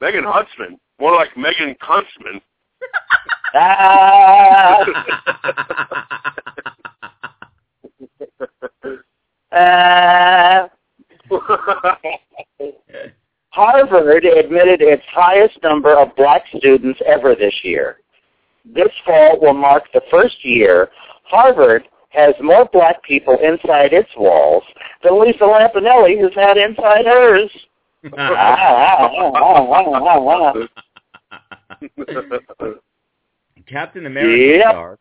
D: Megan Huntsman, more like Megan Kunstman,
G: Ah, ah. Harvard admitted its highest number of black students ever this year. This fall will mark the first year Harvard has more black people inside its walls than Lisa Lampanelli has had inside hers.
B: Captain America
G: Yep.
B: star,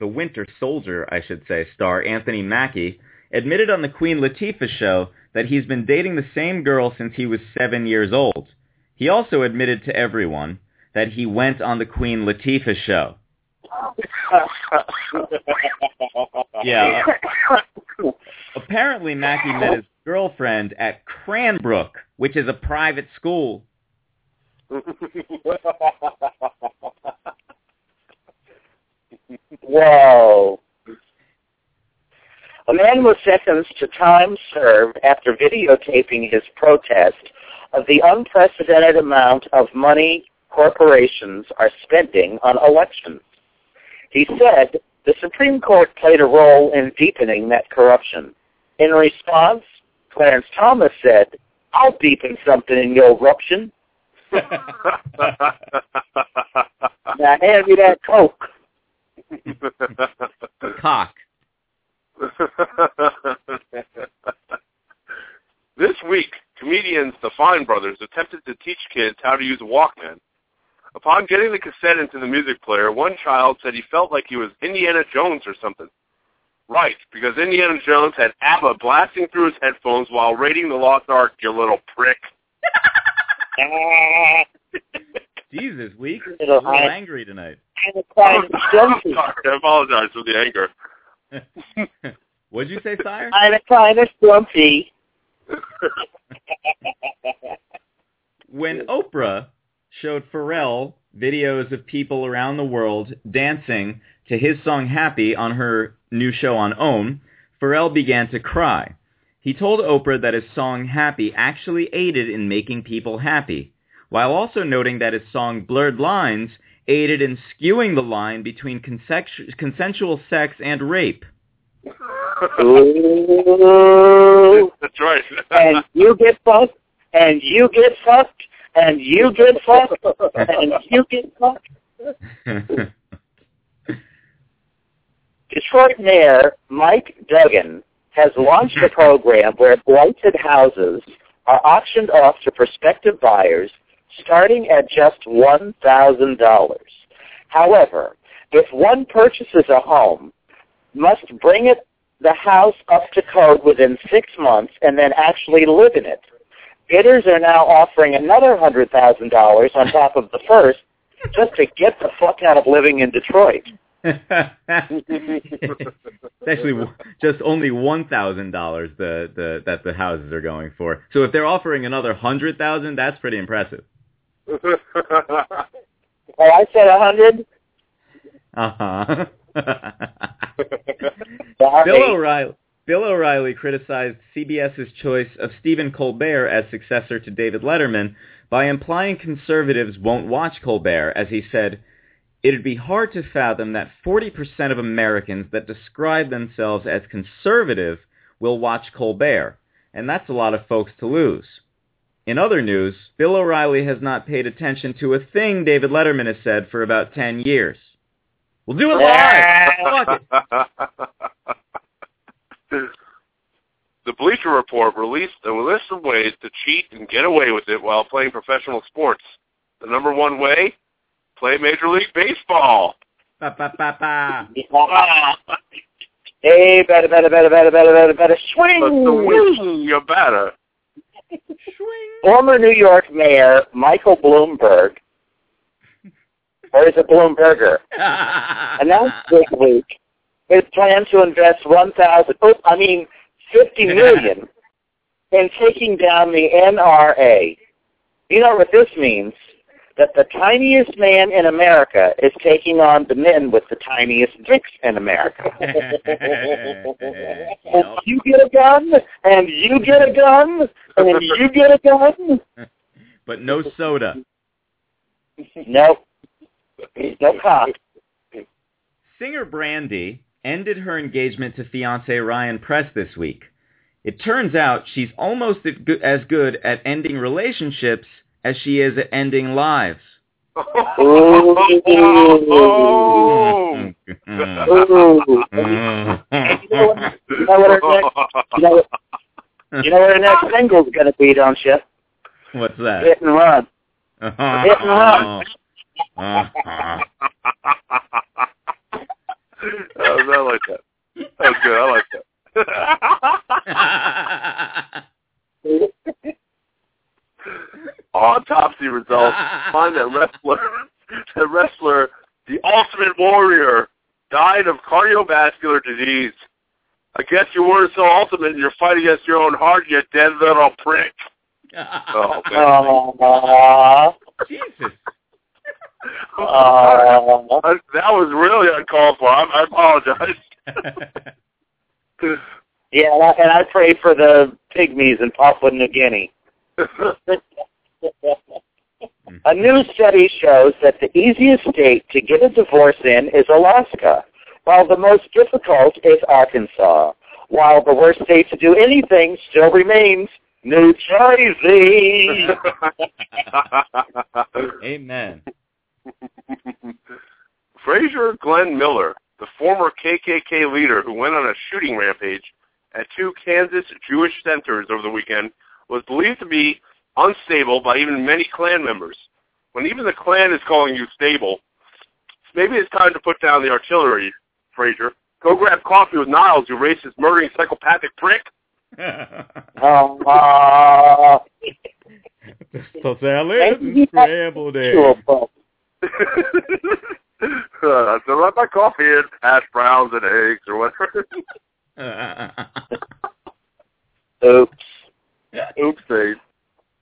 B: the Winter Soldier, I should say, star Anthony Mackie admitted on the Queen Latifah show that he's been dating the same girl since he was seven years old. He also admitted to everyone that he went on the Queen Latifah show. Yeah. Apparently, Mackie met his girlfriend at Cranbrook, which is a private school.
G: Whoa. A man was sentenced to time served after videotaping his protest of the unprecedented amount of money corporations are spending on elections. He said the Supreme Court played a role in deepening that corruption. In response, Clarence Thomas said, I'll deepen something in your eruption. Now hand me that coke.
B: Cock.
D: this week, comedians the Fine Brothers attempted to teach kids how to use a Walkman. Upon getting the cassette into the music player, one child said he felt like he was Indiana Jones or something. Right, because Indiana Jones had ABBA blasting through his headphones while raiding the Lost Ark, you little prick.
B: Jesus, week. A
G: Little
B: little angry tonight.
G: I'm a prime
D: sorry, I apologize for the anger.
B: What'd you say, sire?
G: I'm a of stumpy.
B: when Oprah showed Pharrell videos of people around the world dancing to his song Happy on her new show on OWN, Pharrell began to cry. He told Oprah that his song Happy actually aided in making people happy, while also noting that his song Blurred Lines aided in skewing the line between consex- consensual sex and rape.
G: Oh.
D: That's right.
G: and you get fucked, and you get fucked, and you get fucked, and you get fucked. Detroit Mayor Mike Duggan has launched a program where blighted houses are auctioned off to prospective buyers starting at just $1,000. However, if one purchases a home, must bring it the house up to code within six months and then actually live in it. Bidders are now offering another hundred thousand dollars on top of the first just to get the fuck out of living in Detroit.
B: it's actually just only one thousand dollars the the that the houses are going for. So if they're offering another hundred thousand, that's pretty impressive.
G: Oh, I said a hundred.
B: Uh huh. Bill O'Reilly. Bill O'Reilly criticized CBS's choice of Stephen Colbert as successor to David Letterman by implying conservatives won't watch Colbert, as he said, It'd be hard to fathom that 40% of Americans that describe themselves as conservative will watch Colbert, and that's a lot of folks to lose. In other news, Bill O'Reilly has not paid attention to a thing David Letterman has said for about 10 years. We'll do it live! Fuck it!
D: the Bleacher Report released a list of ways to cheat and get away with it while playing professional sports. The number one way? Play Major League Baseball.
B: Ba, ba, ba, ba.
G: Hey, better, better, better, better, better, better, better, swing!
D: But the win, you better.
G: Former New York Mayor Michael Bloomberg, or is it Bloomberger, announced this week his plan to invest one thousand, oh, I mean, fifty million in taking down the NRA. You know what this means? That the tiniest man in America is taking on the men with the tiniest dicks in America. and you get a gun, and you get a gun, and you get a gun.
B: but no soda.
G: Nope. No cock.
B: Singer Brandy ended her engagement to fiance Ryan Press this week. It turns out she's almost as good- as good at ending relationships as she is at ending lives.
G: Ooh.
D: Oh.
G: Ooh.
B: you
G: know what her next- You know, what- you know what her next single's going to be, don't you?
B: What's that?
G: Hit and run. Hit and run.
D: Oh, I like that. That was good. I like that. Autopsy results find that wrestler, that wrestler, the Ultimate Warrior, died of cardiovascular disease. I guess you weren't so ultimate in your fight against your own heart, you dead little prick. Oh, man.
G: Aww.
B: Jesus.
G: Oh, Aww.
D: I- uh-huh. that was really uncalled for. I, I apologize.
G: Yeah, and I, and I pray for the pygmies in Papua New Guinea. A new study shows that the easiest state to get a divorce in is Alaska, while the most difficult is Arkansas, while the worst state to do anything still remains New Jersey.
B: Amen.
D: Frazier Glenn Miller, the former KKK leader who went on a shooting rampage at two Kansas Jewish centers over the weekend, was believed to be unstable by even many Klan members. When even the Klan is calling you stable, maybe it's time to put down the artillery, Frazier. Go grab coffee with Niles, you racist, murdering, psychopathic prick.
G: Oh, uh,
B: so salad and scrambled eggs.
G: but
D: uh, so let my coffee in hash browns and eggs or whatever.
G: oops.
D: Oopsie.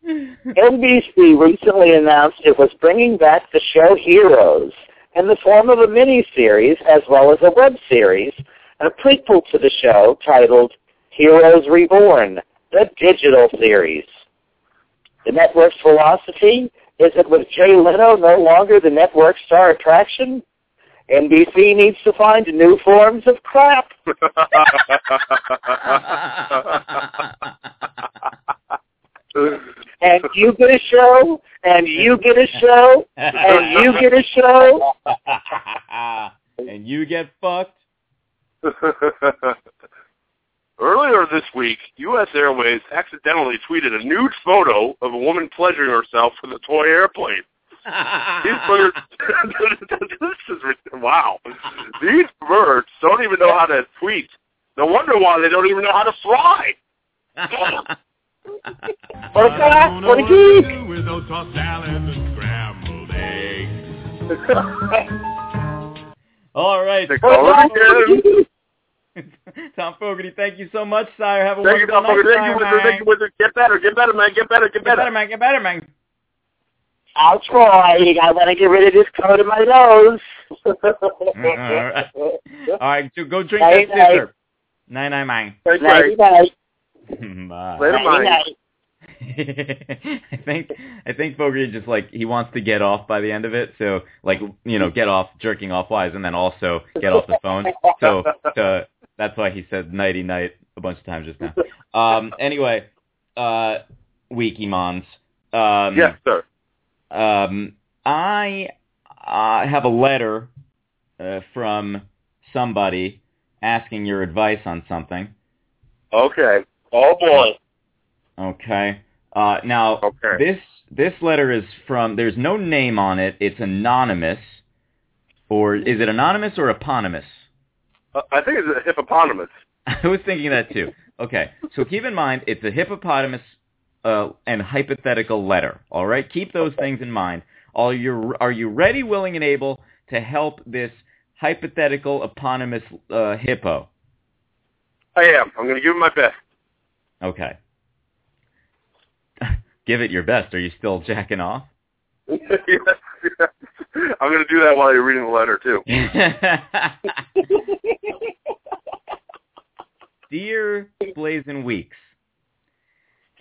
G: NBC recently announced it was bringing back the show Heroes in the form of a miniseries as well as a web series, a prequel to the show titled Heroes Reborn, the digital series. The network's philosophy is that with Jay Leno no longer the network star attraction, NBC needs to find new forms of crap. And you get a show, and you get a show, and you get a show.
B: and you get fucked.
D: Earlier this week, U.S. Airways accidentally tweeted a nude photo of a woman pleasuring herself with a toy airplane. These birds, this is wow. These birds don't even know how to tweet. No wonder why they don't even know how to fly.
G: What a crack, what a geek.
H: With those tossed salad and scrambled eggs.
B: All right.
D: They call it again.
B: Thom Fogarty, thank you so much, sire. Have a
D: Thank
B: wonderful
D: Thom Fogarty.
B: night,
D: Thank you,
B: sire,
D: Wizard. Thank you, Wizard. Get better. Get better, man. Get better. Get
B: Get
D: better.
B: better, man. Get better, man.
G: I'll try. I want to get rid of this coat in my nose.
B: All right. All right, so go drink
G: Night,
B: that
G: night.
B: scissor. Night, night, man.
D: Thanks,
G: Nighty
D: Ray.
G: night.
B: Bye.
D: Later,
G: Nighty
D: Mike.
G: night.
B: I think I think Fogarty just like he wants to get off by the end of it, so like you know get off jerking off wise, and then also get off the phone. So uh, that's why he said nighty night a bunch of times just now. Um, anyway, uh, Wiki Mons. Um,
D: Yes, sir.
B: um, I uh, have a letter uh, from somebody asking your advice on something.
D: Okay.
G: Oh boy.
B: Okay. Uh, now
D: Okay.
B: this this letter is from. There's no name on it. It's anonymous, or is it anonymous or eponymous?
D: Uh, I think it's a hippopotamus.
B: I was thinking that too. Okay, so keep in mind it's a hippopotamus uh, and hypothetical letter. All right, keep those things in mind. Are you are you ready, willing, and able to help this hypothetical eponymous uh, hippo?
D: I am. I'm going to give it my best.
B: Okay. Give it your best. Are you still jacking off?
D: yes, yes. I'm going to do that while you're reading the letter, too.
B: Dear Blazing Weeks,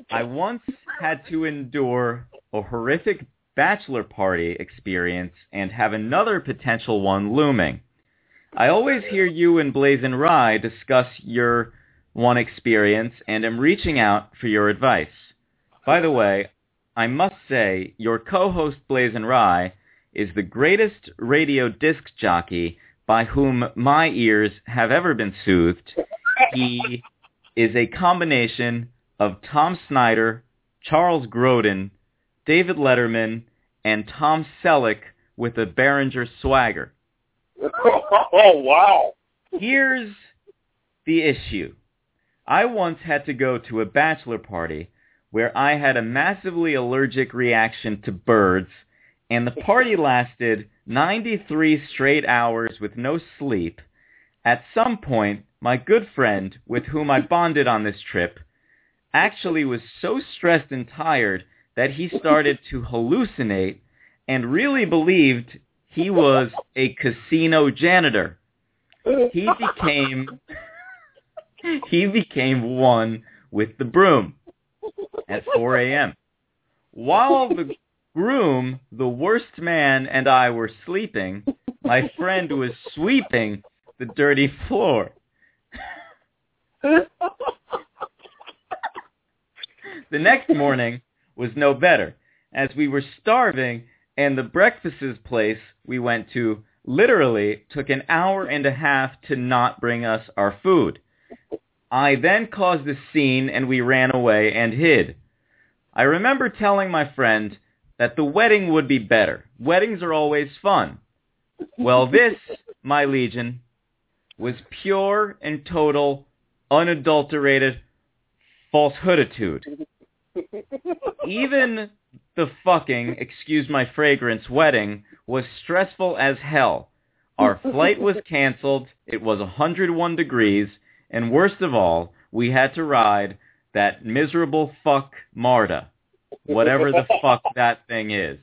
B: I once had to endure a horrific bachelor party experience and have another potential one looming. I always hear you and BlazinRy discuss your one experience and am reaching out for your advice. By the way, I must say your co-host BlazinRy is the greatest radio disc jockey by whom my ears have ever been soothed. He is a combination of Tom Snyder, Charles Grodin, David Letterman, and Tom Selleck with a Behringer swagger.
D: oh, wow.
B: Here's the issue. I once had to go to a bachelor party where I had a massively allergic reaction to birds, and the party lasted 93 straight hours with no sleep. At some point, my good friend, with whom I bonded on this trip, actually was so stressed and tired that he started to hallucinate and really believed he was a casino janitor. He became he became one with the broom at 4 a.m. While the groom, the worst man, and I were sleeping, my friend was sweeping the dirty floor. The next morning was no better, as we were starving and the breakfast's place we went to literally took an hour and a half to not bring us our food. I then caused a scene and we ran away and hid. I remember telling my friend that the wedding would be better. Weddings are always fun. Well, this, my legion, was pure and total, unadulterated falsehooditude. Even the fucking, excuse my fragrance, wedding was stressful as hell. Our flight was canceled, it was 101 degrees, and worst of all, we had to ride that miserable fuck Marta, whatever the fuck that thing is.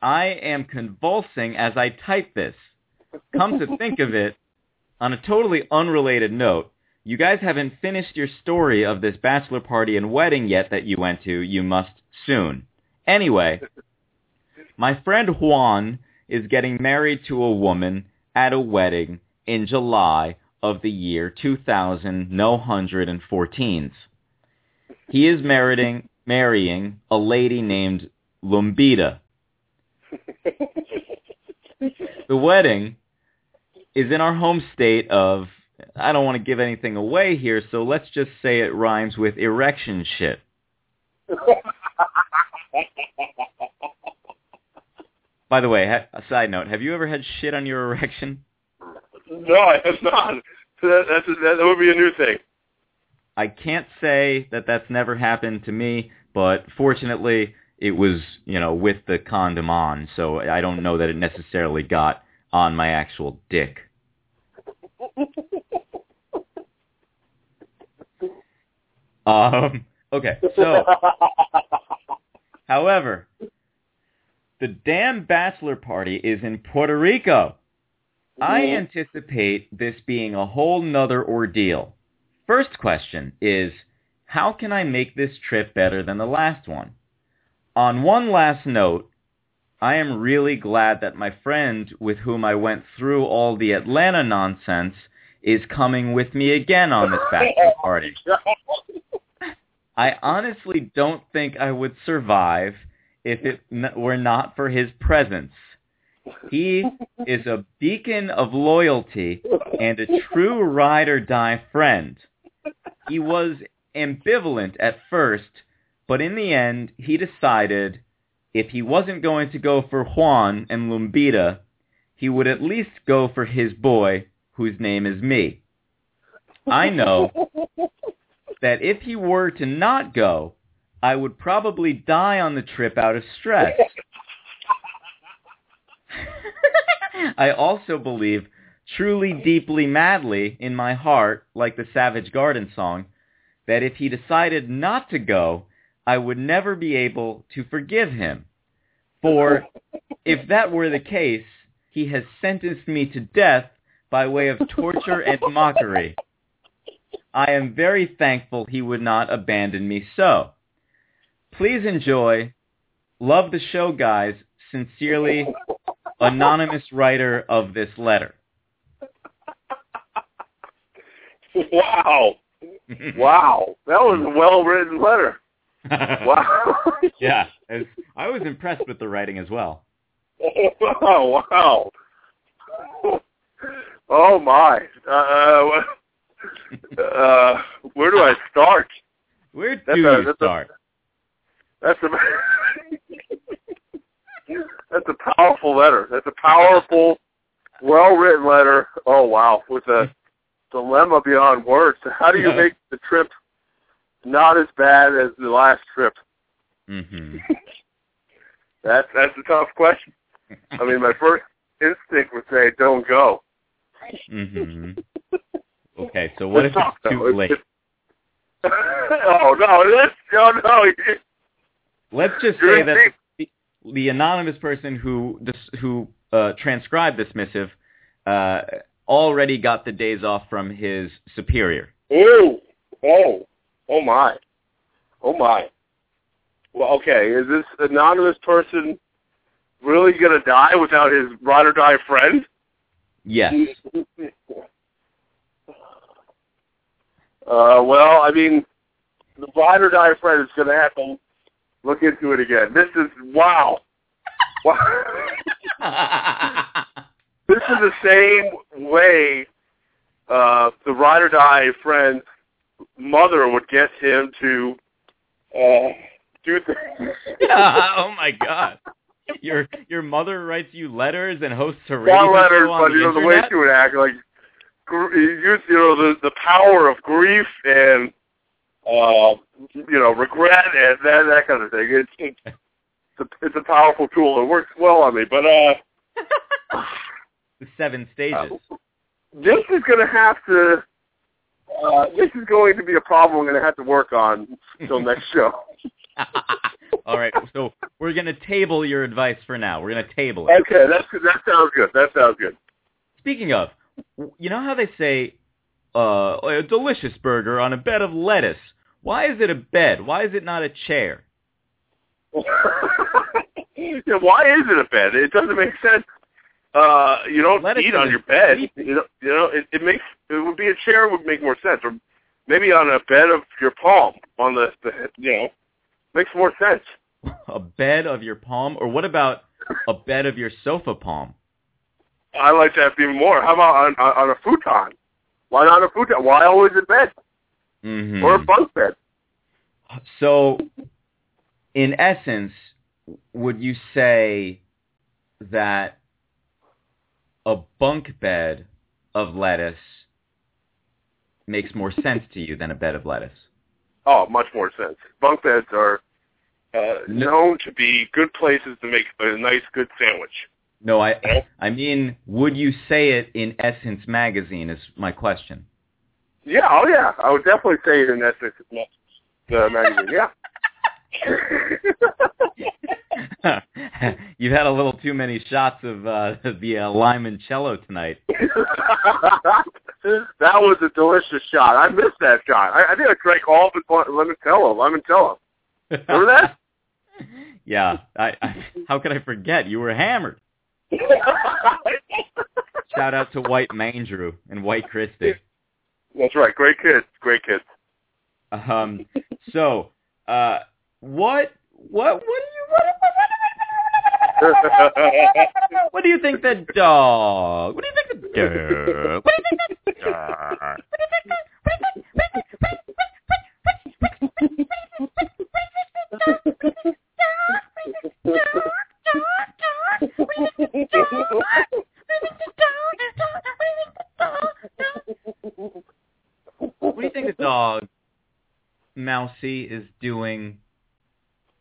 B: I am convulsing as I type this. Come to think of it, on a totally unrelated note, you guys haven't finished your story of this bachelor party and wedding yet that you went to. You must soon. Anyway, my friend Juan is getting married to a woman at a wedding in July of the year 2000 no hundred and fourteens. He is marrying marrying a lady named Lumbita. The wedding is in our home state of I don't want to give anything away here, so let's just say it rhymes with erection shit. By the way, a side note, have you ever had shit on your erection?
D: No, I have not. That, that's, that would be a new thing.
B: I can't say that that's never happened to me, but fortunately it was, you know, with the condom on, so I don't know that it necessarily got on my actual dick. Um, okay, so, however, the damn bachelor party is in Puerto Rico. I anticipate this being a whole nother ordeal. First question is, how can I make this trip better than the last one? On one last note, I am really glad that my friend with whom I went through all the Atlanta nonsense is coming with me again on this bachelor party. I honestly don't think I would survive if it n- were not for his presence. He is a beacon of loyalty and a true ride or die friend. He was ambivalent at first, but in the end, he decided if he wasn't going to go for Juan and Lumbita, he would at least go for his boy, whose name is me. I know that if he were to not go, I would probably die on the trip out of stress. I also believe, truly, deeply, madly, in my heart, like the Savage Garden song, that if he decided not to go, I would never be able to forgive him. For if that were the case, he has sentenced me to death by way of torture and mockery. I am very thankful he would not abandon me so. Please enjoy. Love the show, guys. Sincerely, anonymous writer of this letter.
D: Wow. Wow. That was a well-written letter. Wow.
B: yeah, as, I was impressed with the writing as well.
D: wow, wow. Oh my. Uh, uh, where do I start?
B: Where do
D: That's a-
B: you
D: that's a-
B: start?
D: That's a That's a powerful letter. That's a powerful, well-written letter. Oh wow, with a dilemma beyond words. How do you
B: Yeah.
D: make the trip not as bad as the last trip?
B: hmm
D: That's that's a tough question. I mean, my first instinct would say don't go.
B: hmm Okay, so what if
D: It's
B: it's too late?
D: oh no, that's oh no.
B: Let's just
D: You're
B: say that
D: deep.
B: The, anonymous person who this, who uh, transcribed this missive uh, already got the days off from his superior.
D: Oh, oh, oh my, oh my. Well, okay, is this anonymous person really gonna die without his ride or die friend?
B: Yes.
D: Uh, well, I mean, the ride or die friend is gonna have to look into it again. This is wow. This is the same way uh, the ride or die friend's mother would get him to uh, do things.
B: oh my god. Your your mother writes you letters and hosts a radio
D: Not letters,
B: show on
D: but
B: the
D: you know the way she would act, like you know the the power of grief and uh, you know regret and that that kind of thing. It's it's a, it's a powerful tool. It works well on me, but uh,
B: the seven stages.
D: this is going to have to. Uh, this is going to be a problem I'm going to have to work on until next show.
B: All right, so we're gonna table your advice for now. We're gonna table it.
D: Okay, that's that sounds good. That sounds good.
B: Speaking of, you know how they say uh, a delicious burger on a bed of lettuce. Why is it a bed? Why is it not a chair?
D: yeah, why is it a bed? It doesn't make sense. Uh, you don't
B: Lettuce
D: eat on your bed.
B: sleep-
D: You know, you know, it, it makes it would be a chair would make more sense, or maybe on a bed of your palm on the, the you know, makes more sense.
B: A bed of your palm, or what about a bed of your sofa palm?
D: I like that even more. How about on on, on a futon? Why not a futon? Why always a bed
B: hmm
D: or a bunk bed?
B: So, in essence, would you say that a bunk bed of lettuce makes more sense to you than a bed of lettuce?
D: Oh, much more sense. Bunk beds are uh,
B: No-
D: known to be good places to make a nice, good sandwich.
B: No, I I mean, would you say it in Essence magazine is my question.
D: Yeah, oh yeah, I would definitely say it in that the magazine. Yeah.
B: You've had a little too many shots of uh, the uh, limoncello tonight.
D: that was a delicious shot. I missed that shot. I, I think I drank all of it limoncello. Limoncello. Remember that?
B: yeah. I, I, how could I forget? You were hammered. Shout out to White Mandrew and White Christie.
D: That's right. Great kids. Great kids.
B: Um. So, uh, what, what, what do you, what, what, what, what do you think the dog? What do you think the dog? What do you think the dog? What do you think the? Dog, Mousy, is doing?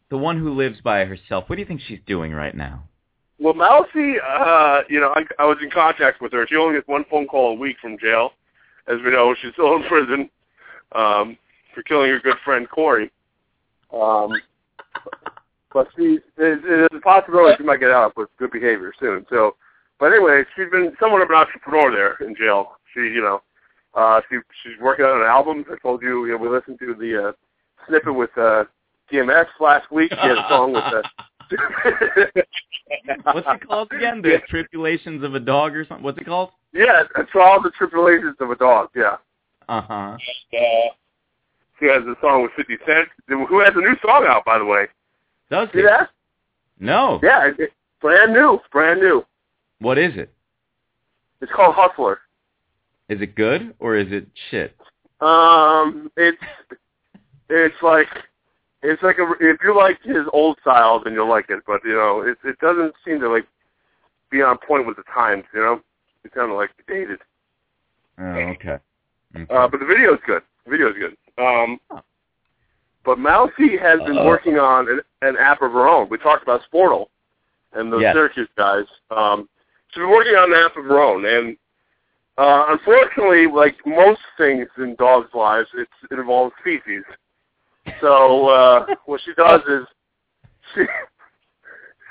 B: The one who lives by herself. What do you think she's doing right now?
D: Well, Mousy, uh, you know, I, I was in contact with her. She only gets one phone call a week from jail. As we know, she's still in prison um, for killing her good friend Corey. Um, but there's a possibility she might get out with good behavior soon. So, but anyway, she's been somewhat of an entrepreneur there in jail. She, you know, uh, she she's working on an album. I told you, you know, we listened to the uh, snippet with uh, DMX last week. She had a song with uh,
B: What's it called again? The Tribulations of a Dog or something? What's it called?
D: Yeah, it's all the tribulations of a dog. Yeah.
B: Uh huh.
D: Uh, she has a song with 50 Cent, who has a new song out, by the way.
B: Does
D: See
B: he?
D: that?
B: No.
D: Yeah, it's brand new. It's brand new.
B: What is it?
D: It's called Hustler.
B: Is it good or is it shit?
D: Um, it's it's like it's like a, if you like his old style, then you'll like it. But you know, it it doesn't seem to like be on point with the times. You know, it's kind of like dated.
B: Oh, okay. okay.
D: Uh, but the video's good. The video's good. Um, but Mousy has been
B: Uh.
D: working on an, an app of her own. We talked about Sportal and the
B: Yes.
D: Syracuse guys. Um, she's been working on an app of her own, and uh, unfortunately, like most things in dogs' lives, it's, it involves feces. So uh, what she does is, she,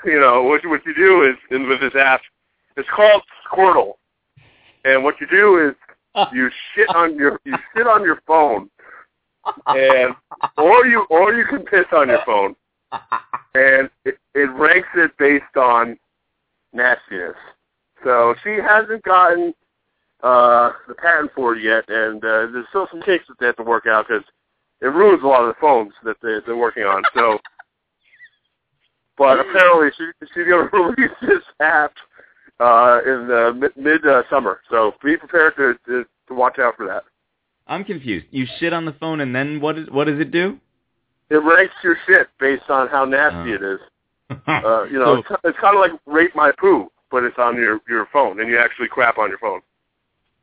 D: you know, what you, what you do is in, with this app, it's called Squirtle, and what you do is you shit on your you sit on your phone. And or you or you can piss on your phone. And it, it ranks it based on nastiness. So she hasn't gotten uh the patent for it yet and uh, there's still some kinks that they have to work out because it ruins a lot of the phones that they, they're working on so but apparently she she's going to release this app uh, in the mid, mid uh, summer. So be prepared to, to to watch out for that.
B: I'm confused. You shit on the phone, and then what? Is, what does it do?
D: It ranks your shit based on how nasty
B: Oh.
D: it is. Uh, you know,
B: So-
D: it's, it's kind of like rate my poo, but it's on your your phone, and you actually crap on your phone.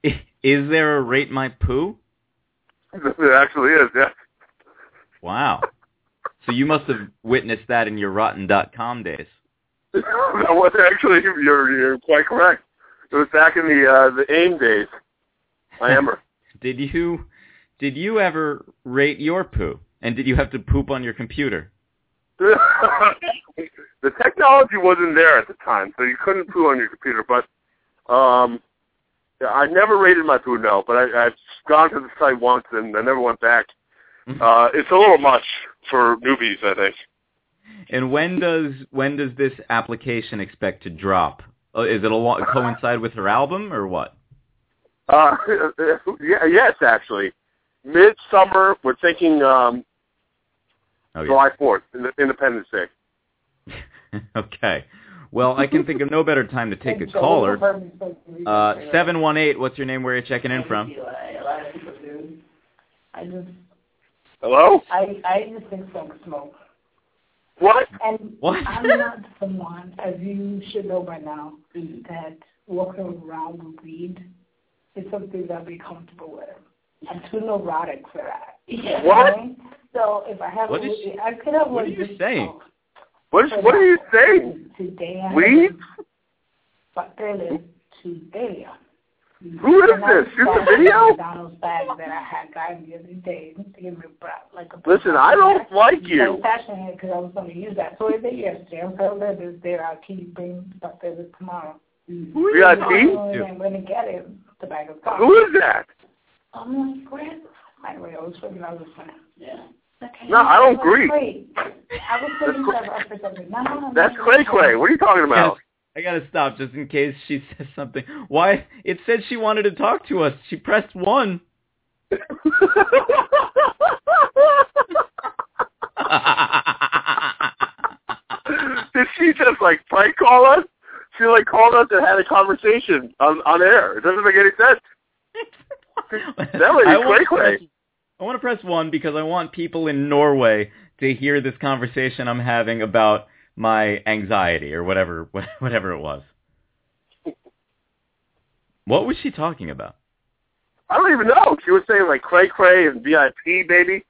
B: is there a rate my poo?
D: it actually is. Yeah.
B: Wow. So you must have witnessed that in your rotten.com days.
D: that was actually you're you're quite correct. It was back in the uh, the AIM days. I am.
B: Did you did you ever rate your poo? And did you have to poop on your computer?
D: the technology wasn't there at the time, so you couldn't poo on your computer. But um, I never rated my food no. But I, I've gone to the site once and I never went back. Uh, it's a little much for newbies, I think.
B: And when does when does this application expect to drop? Uh, is it a lo- coincide with her album or what?
D: Uh, yeah, yes, actually, midsummer. We're thinking um,
B: Oh
D: July Fourth, Independence Day.
B: okay. Well, I can think of no better time to take a caller. Uh, seven one eight. What's your name? Where are you checking in from?
I: I just,
D: Hello?
I: I, I just think folk smoke.
D: What?
I: And
B: What?
I: I'm not someone, as you should know by now, that walking around with weed is something that I'd be comfortable with. I'm too neurotic for that. You know
D: What?
I: I? So if I have
B: What
I: a,
B: is she-
I: I could have
B: what
I: one
B: are you saying?
I: smoke.
D: What is? What are you saying?
I: Today I But then today.
D: Who is
I: And I
D: this? Shoot the video?
I: McDonald's bag that I had gotten the other day. to give me a- like a
D: Listen, I don't like you.
I: I'm passionate because I was going to use that. So I did yesterday. I'm telling her this there. I'll keep bringing stuff there this tomorrow.
D: Who VIP?
I: I'm going to get it. The bag of stuff.
D: Who is that?
I: Oh my friend. Anyway, I was thinking I was going to. Yeah. Okay.
D: No, I don't
I: That's
D: agree.
I: great. I was thinking that I for something. No, no, no.
D: That's
I: no,
D: Cray. Cray. What are you talking about?
B: I gotta stop just in case she says something. Why? It said she wanted to talk to us. She pressed one.
D: Did she just like prank call us? She like called us and had a conversation on on air. It doesn't make any sense. That lady's
B: I want to
D: cray-cray.
B: press- I want to press one because I want people in Norway to hear this conversation I'm having about my anxiety or whatever whatever it was. What was she talking about?
D: I don't even know. She was saying like cray cray and VIP baby,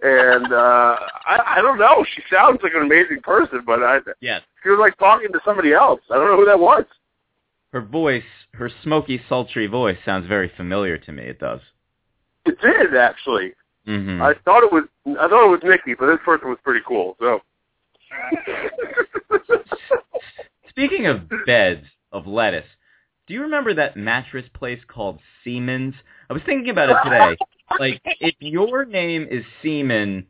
D: and uh I I don't know. She sounds like an amazing person, but I
B: Yes.
D: she was like talking to somebody else. I don't know who that was.
B: Her voice, her smoky, sultry voice sounds very familiar to me. It does.
D: It did actually.
B: hmm
D: I thought it was I thought it was Nikki, but this person was pretty cool. So.
B: Speaking of beds of lettuce, do you remember that mattress place called Seaman's? I was thinking about it today. like, if your name is Seaman,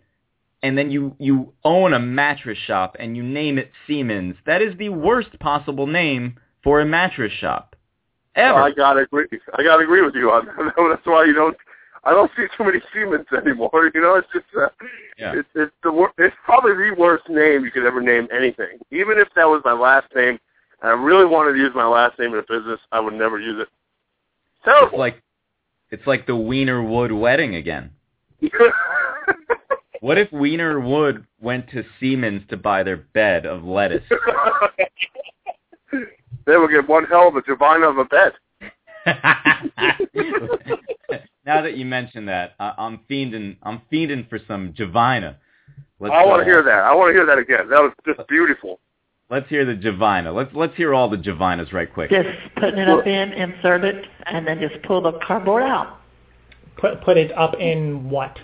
B: and then you you own a mattress shop and you name it Seaman's, that is the worst possible name for a mattress shop ever.
D: I gotta agree. I gotta agree with you on that. That's why you don't. I don't see too many Seaman's anymore. You know, it's just. Uh,
B: Yeah.
D: It's it's the wor- It's probably the worst name you could ever name anything. Even if that was my last name, and I really wanted to use my last name in a business, I would never use it.
B: It's
D: Terrible.
B: like it's like the Wiener Wood wedding again. What if Wiener Wood went to Seaman's to buy their bed of lettuce?
D: they would get one hell of a Javina of a bed.
B: now that you mention that, I, I'm fiending. I'm fiending for some Javina. Let's,
D: I want
B: uh,
D: to hear that. I want to hear that again. That was just beautiful.
B: Let's hear the Javina. Let's let's hear all the Javinas right quick.
J: Just putting it up in, insert it, and then just pull the cardboard out.
K: Put put it up in what?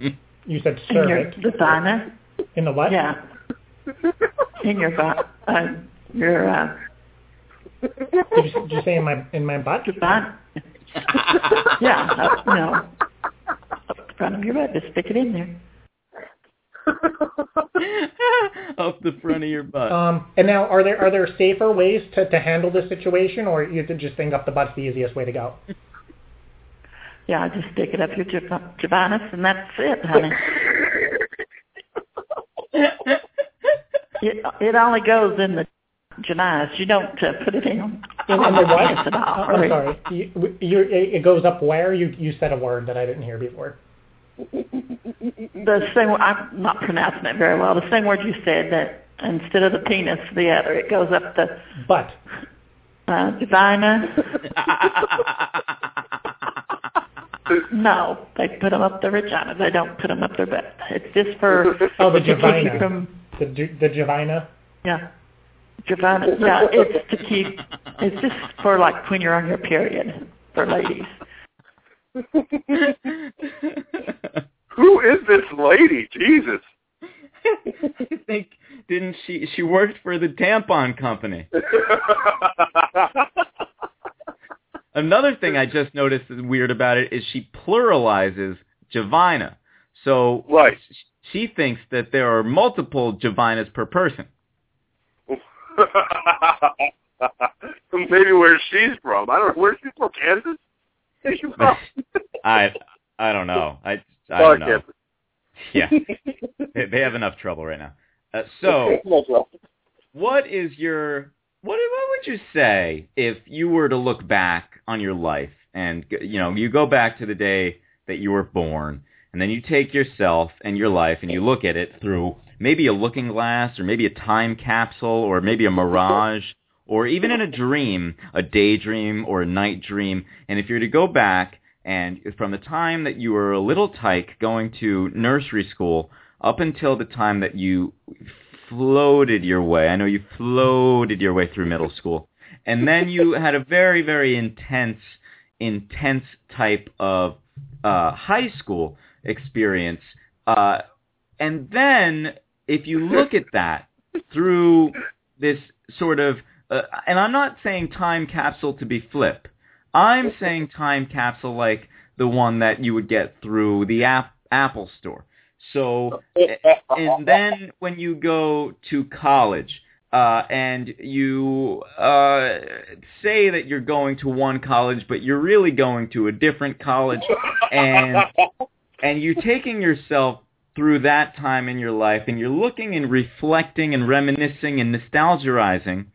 K: You said
J: In your
K: cervix.
J: designer.
K: In the what?
J: Yeah. In your butt. Uh, your uh,
K: Did you, did you say in my in my butt?
J: design. yeah. Up, you know, up the front of your butt. Just stick it in there.
B: Up the front of your butt.
K: Um, and now, are there are there safer ways to, to handle this situation, or you could just think up the butt's the easiest way to go?
J: Yeah, just stick it up your Jav- Javanus, and that's it, honey. It, it only goes in the Janaz. You don't uh, put it in
K: In, in the what?
J: at all.
K: I'm sorry. You, you, it goes up where? You you said a word that I didn't hear before.
J: The same. I'm not pronouncing it very well. The same word you said that instead of the penis, the other. It goes up the
K: butt.
J: Uh, vagina. no, they put them up their vagina. They don't put them up their butt. It's just for
K: oh the vagina.
J: them-
K: The the vagina.
J: Yeah. Vagina. Yeah, it's to keep. It's just for like when you're on your period for ladies.
D: Who is this lady? Jesus.
B: I think didn't she she worked for the tampon company. Another thing I just noticed is weird about it is she pluralizes Javina. So
D: right.
B: she thinks that there are multiple Javinas per person.
D: Maybe where she's from. I don't know. Where's she from? Kansas? Where's she from?
B: I I don't know. I I don't know. Yeah, they, they have enough trouble right now. Uh, so, what is your what what would you say if you were to look back on your life and you know you go back to the day that you were born and then you take yourself and your life and you look at it through maybe a looking glass or maybe a time capsule or maybe a mirage or even in a dream, a daydream or a night dream and if you're to go back and from the time that you were a little tyke going to nursery school up until the time that you floated your way, I know you floated your way through middle school, and then you had a very, very intense, intense type of uh, high school experience. Uh, and then if you look at that through this sort of, uh, and I'm not saying time capsule to be flip. I'm saying time capsule like the one that you would get through the app, Apple store. So, and then when you go to college, uh, and you uh, say that you're going to one college, but you're really going to a different college, and and you're taking yourself through that time in your life, and you're looking and reflecting and reminiscing and nostalgizing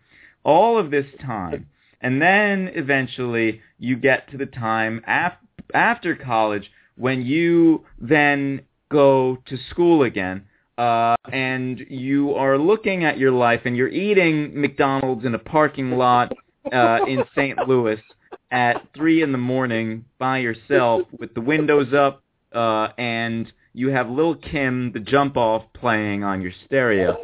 B: all of this time, and then eventually you get to the time af- after college when you then go to school again uh, and you are looking at your life and you're eating McDonald's in a parking lot uh, in St. Louis at three in the morning by yourself with the windows up uh, and you have Lil Kim the jump off playing on your stereo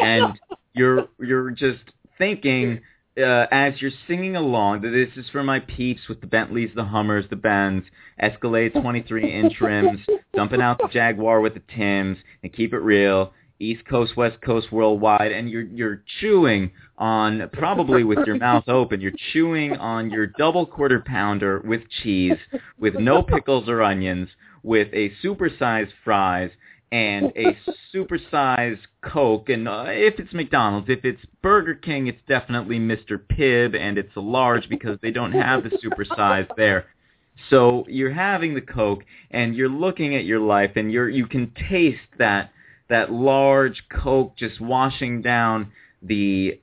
B: and you're you're just thinking uh, as you're singing along that this is for my peeps with the Bentleys, the Hummers, the Benz, Escalade 23-inch rims, dumping out the Jaguar with the Tims, and keep it real, East Coast, West Coast, worldwide, and you're you're chewing on probably with your mouth open. You're chewing on your double quarter pounder with cheese, with no pickles or onions, with a supersized fries and a supersized Coke. And uh, if it's McDonald's, if it's Burger King, it's definitely Mr. Pibb, and it's a large because they don't have the supersize there. So you're having the Coke, and you're looking at your life, and you're you can taste that that large Coke just washing down the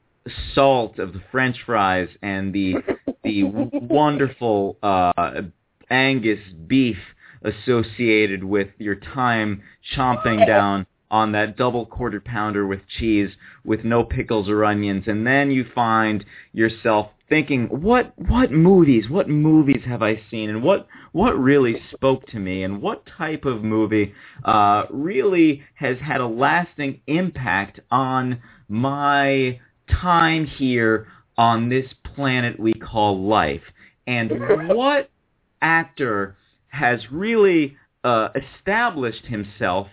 B: salt of the French fries and the the wonderful uh, Angus beef associated with your time chomping down on that double quarter pounder with cheese with no pickles or onions. And then you find yourself thinking what what movies what movies have I seen? And what what really spoke to me? And what type of movie uh, really has had a lasting impact on my time here on this planet we call life? And what actor has really uh, established himself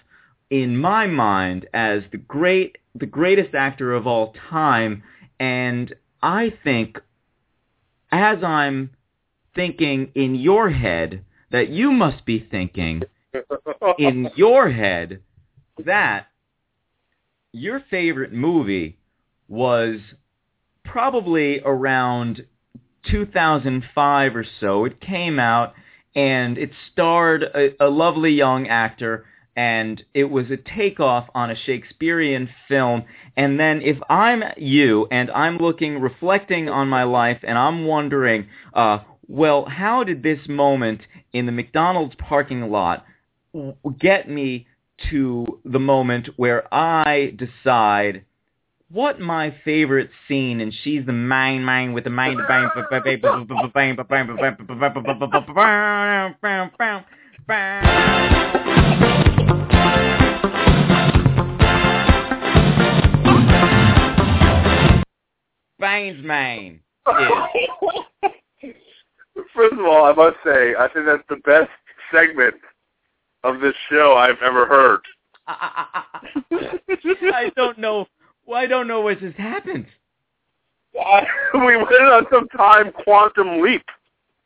B: in my mind as the great the greatest actor of all time and I think as I'm thinking in your head that you must be thinking in your head that your favorite movie was probably around 2005 or so. It came out and it starred a, a lovely young actor and it was a takeoff on a Shakespearean film. And then if I'm you and I'm looking, reflecting on my life, and I'm wondering, uh, well, how did this moment in the McDonald's parking lot get me to the moment where I decide what my favorite scene and she's the main main with the main bang Baines main.
D: First of all, I must say, I think that's the best segment of this show I've ever heard.
B: I don't know. Well, I don't know what just happened.
D: We went on some time quantum leap.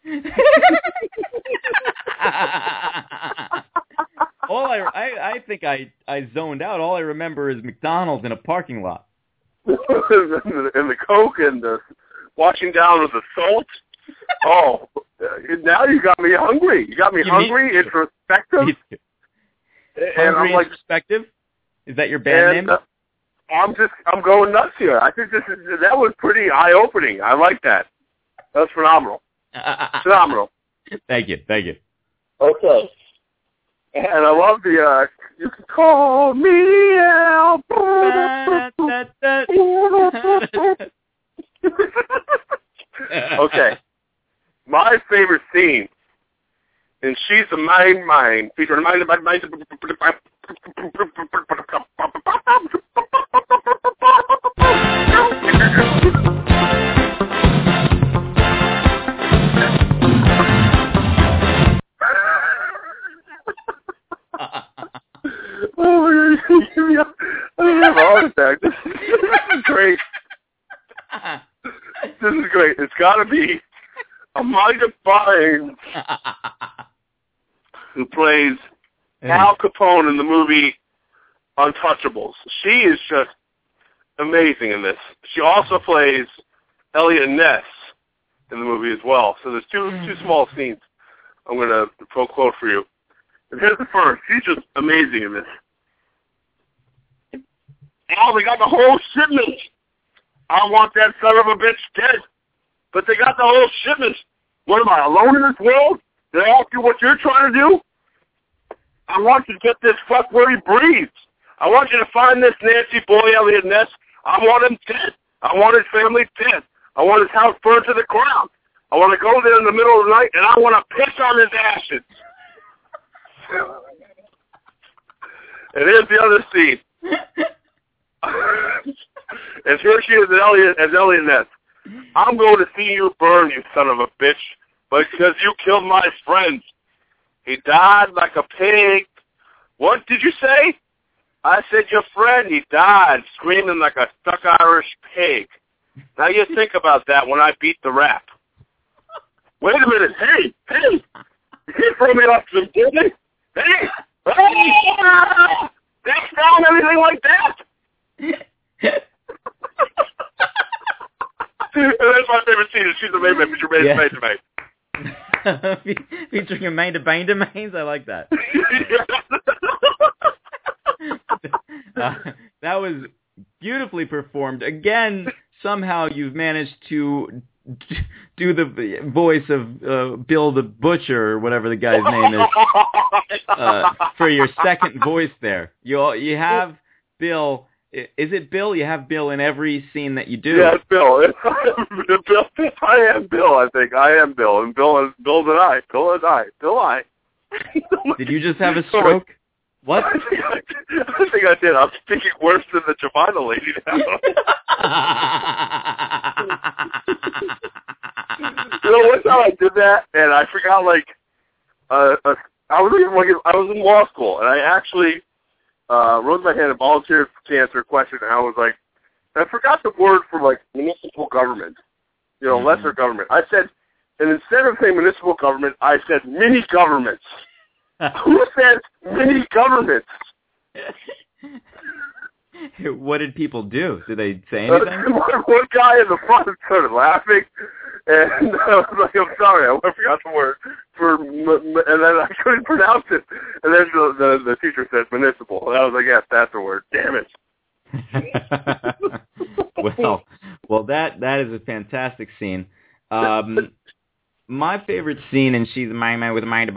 B: All I, I, I think I, I zoned out. All I remember is McDonald's in a parking lot.
D: and, the, coke and the washing down with the salt. Oh, now you got me hungry. You got me
B: You
D: hungry,
B: mean-
D: introspective, and
B: Hungry
D: I'm like,
B: Introspective? Is that your band
D: and,
B: name?
D: uh, I'm just, I'm going nuts here. I think this is that was pretty eye opening. I like that. That's phenomenal. Uh, uh, uh, phenomenal.
B: Thank you, thank you.
D: Okay. And I love the uh you can call me out. okay. My favorite scene and She's a Mine Mine featuring Mine Mine Mine Oh my god, give me a, I have a heart attack. This, this is great. This is great. It's gotta be Amanda Bynes who plays Al Capone in the movie Untouchables. She is just amazing in this. She also plays Eliot Ness in the movie as well. So there's two two mm-hmm. small scenes I'm gonna pro quote for you. And here's the first. She's just amazing in this. Oh, they got the whole shipment. I want that son of a bitch dead. But they got the whole shipment. What am I, alone in this world? Did I ask you what you're trying to do? I want you to get this fuck where he breathes. I want you to find this Nancy boy Eliot Ness. I want him dead. I want his family dead. I want his house burned to the ground. I want to go there in the middle of the night and I want to piss on his ashes. and here's the other scene. and here she is as Eliot, as Eliot Ness. I'm going to see you burn, you son of a bitch, because you killed my friend. He died like a pig. What did you say? I said your friend, he died screaming like a stuck Irish pig. Now you think about that when I beat the rap. Wait a minute. Hey, hey. You can't throw me off some building. Hey. Ah! They sound anything like that. and that's my favorite scene. She's the main man. She's your main
B: Yeah.
D: main man.
B: Featuring Amanda Bain domains, I like that. Uh, that was beautifully performed. Again, somehow you've managed to do the voice of uh, Bill the Butcher or whatever the guy's name is uh, for your second voice there. You you have Bill. Is it Bill? You have Bill in every scene that you do.
D: Yeah, it's Bill. Bill. I am Bill. I think I am Bill, and Bill is Bill and I. Bill and I. Bill I.
B: Did you just have a stroke? What?
D: I think I, I think I did. I'm speaking worse than the Javana lady now. you know, one time I did that, and I forgot like, uh, uh I was even like I was in law school, and I actually uh rose my hand and volunteered to answer a question, and I was like, I forgot the word for like municipal government, you know, lesser government. I said, and instead of saying municipal government, I said mini governments. Who says mini governments?
B: what did people do? Did they say
D: Uh,
B: anything?
D: one, one guy in the front started laughing, And I was like, I'm sorry, I forgot the word for, m- m- and then I couldn't pronounce it. And then the the, the teacher said municipal, and I was like, yes, that's the word. Damn it.
B: well, well, that that is a fantastic scene. Um, my favorite scene, and she's my man with mind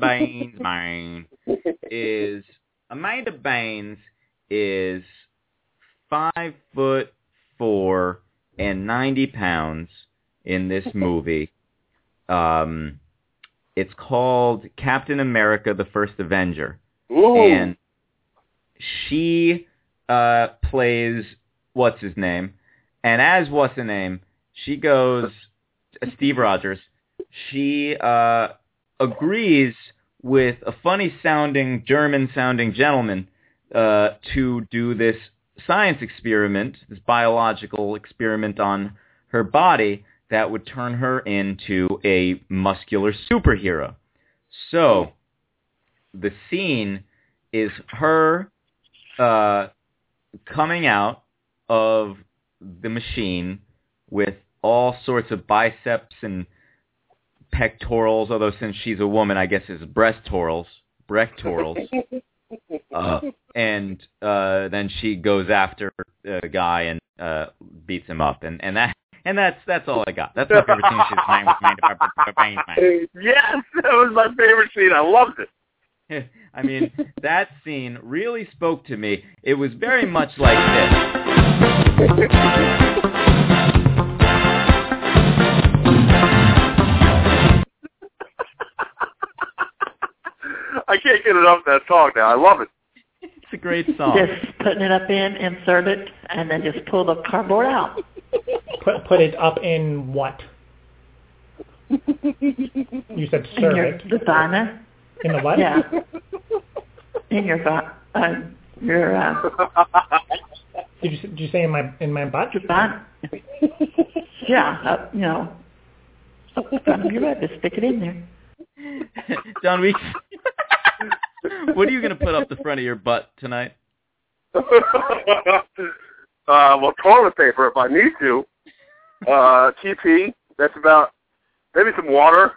B: Baines is Amanda Baines is five foot four and ninety pounds in this movie. Um, it's called Captain America: The First Avenger,
D: Ooh.
B: and she uh, plays what's his name, and as what's the name, she goes uh, Steve Rogers. She uh, agrees with a funny sounding German sounding gentleman uh, to do this science experiment, this biological experiment on her body that would turn her into a muscular superhero. So the scene is her uh, coming out of the machine with all sorts of biceps and pectorals, although since she's a woman, I guess it's breastorals, brectorals. Uh, and uh, then she goes after a guy and uh, beats him up, and and that and that's that's all I got. That's my favorite scene. She's mine with mine.
D: Yes, that was my favorite scene. I loved it.
B: I mean, that scene really spoke to me. It was very much like this.
D: I can't get enough of that song now. I love it.
B: It's a great song.
J: Just putting it up in, insert it, and then just pull the cardboard out.
K: Put put it up in what? You said
J: In your
K: it.
J: vagina.
K: In the what?
J: Yeah. In your va- uh, your uh,
K: Did you did you say in my in my butt?
J: vagina. Yeah, uh, you know. Front of your butt, just stick it in there.
B: John Weeks, what are you going to put up the front of your butt tonight?
D: uh, well, toilet paper if I need to. Uh, TP. That's about maybe some water.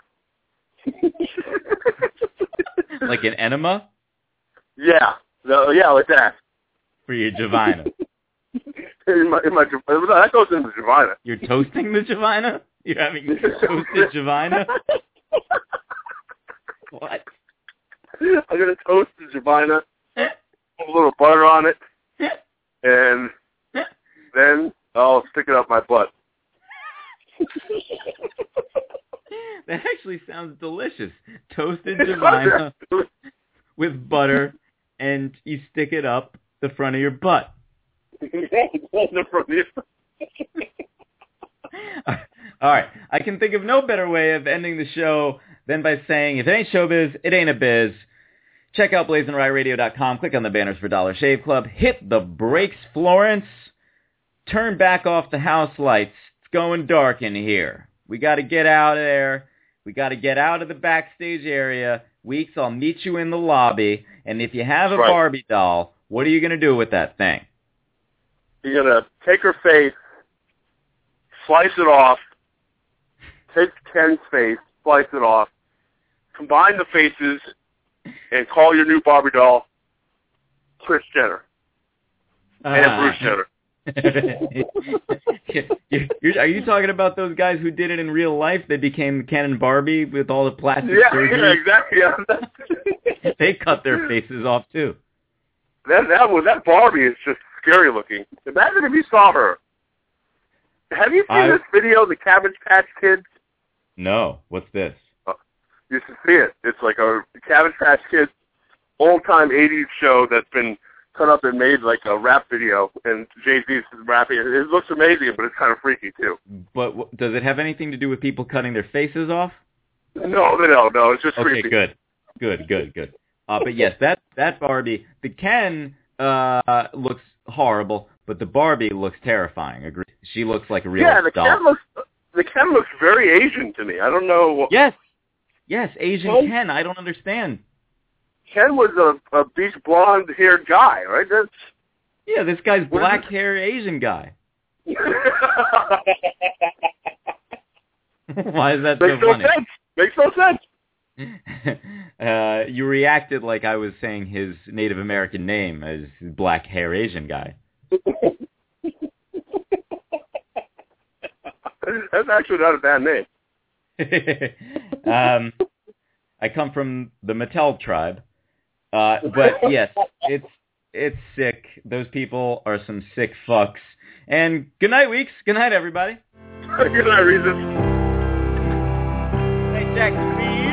B: Like an enema
D: yeah, no, yeah, like that.
B: for your vagina?
D: In my, in my, that goes into the vagina.
B: You're toasting the vagina? You're having toasted vagina? What?
D: I'm gonna toast the vagina, put a little butter on it, and then I'll stick it up my butt.
B: That actually sounds delicious. Toasted vagina with butter, and you stick it up the front of your butt. All right. I can think of no better way of ending the show than by saying, if it ain't showbiz, it ain't a biz. Check out blazinryradio.com. Click on the banners for Dollar Shave Club. Hit the brakes, Florence. Turn back off the house lights. It's going dark in here. We got to get out of there. We got to get out of the backstage area. Weeks, I'll meet you in the lobby. And if you have a
D: Right.
B: Barbie doll, what are you going to do with that thing?
D: You're gonna take her face, slice it off, take Ken's face, slice it off, combine the faces, and call your new Barbie doll Kris Jenner and ah. Bruce Jenner.
B: You're- you talking about those guys who did it in real life? They became Ken and Barbie with all the plastic
D: Yeah,
B: surgery.
D: yeah, exactly. Yeah.
B: They cut their faces off too.
D: That that was that Barbie is just scary looking. Imagine if you saw her. Have you seen
B: I-
D: this video, the Cabbage Patch Kids?
B: No, what's this?
D: You should see it. It's like a Cabbage Patch Kids old time '80s show that's been cut up and made like a rap video, and Jay Z's rapping. It it looks amazing, but it's kind of freaky too.
B: But w- does it have anything to do with people cutting their faces off?
D: No, no, no, no. It's just
B: Okay,
D: creepy.
B: good, good, good, good. Uh, but yes, that that Barbie, the Ken uh, looks horrible, but the Barbie looks terrifying. Agree? She looks like a real
D: yeah, the
B: doll.
D: Ken looks the Ken looks very Asian to me. I don't know. What,
B: Yes, yes, Asian Ken. I don't understand.
D: Ken was a, a beach blonde haired guy, right? That's
B: Yeah, this guy's black hair Asian guy. Why is that so
D: Makes no
B: funny?
D: sense. Makes no sense.
B: uh, you reacted like I was saying his Native American name as black hair Asian guy.
D: That's actually not a bad name.
B: Um, I come from the Mattel tribe, uh, but yes, it's it's sick. Those people are some sick fucks. And good night, weeks. Good night, everybody.
D: Good night, Reeses.
B: Hey, Jack, please.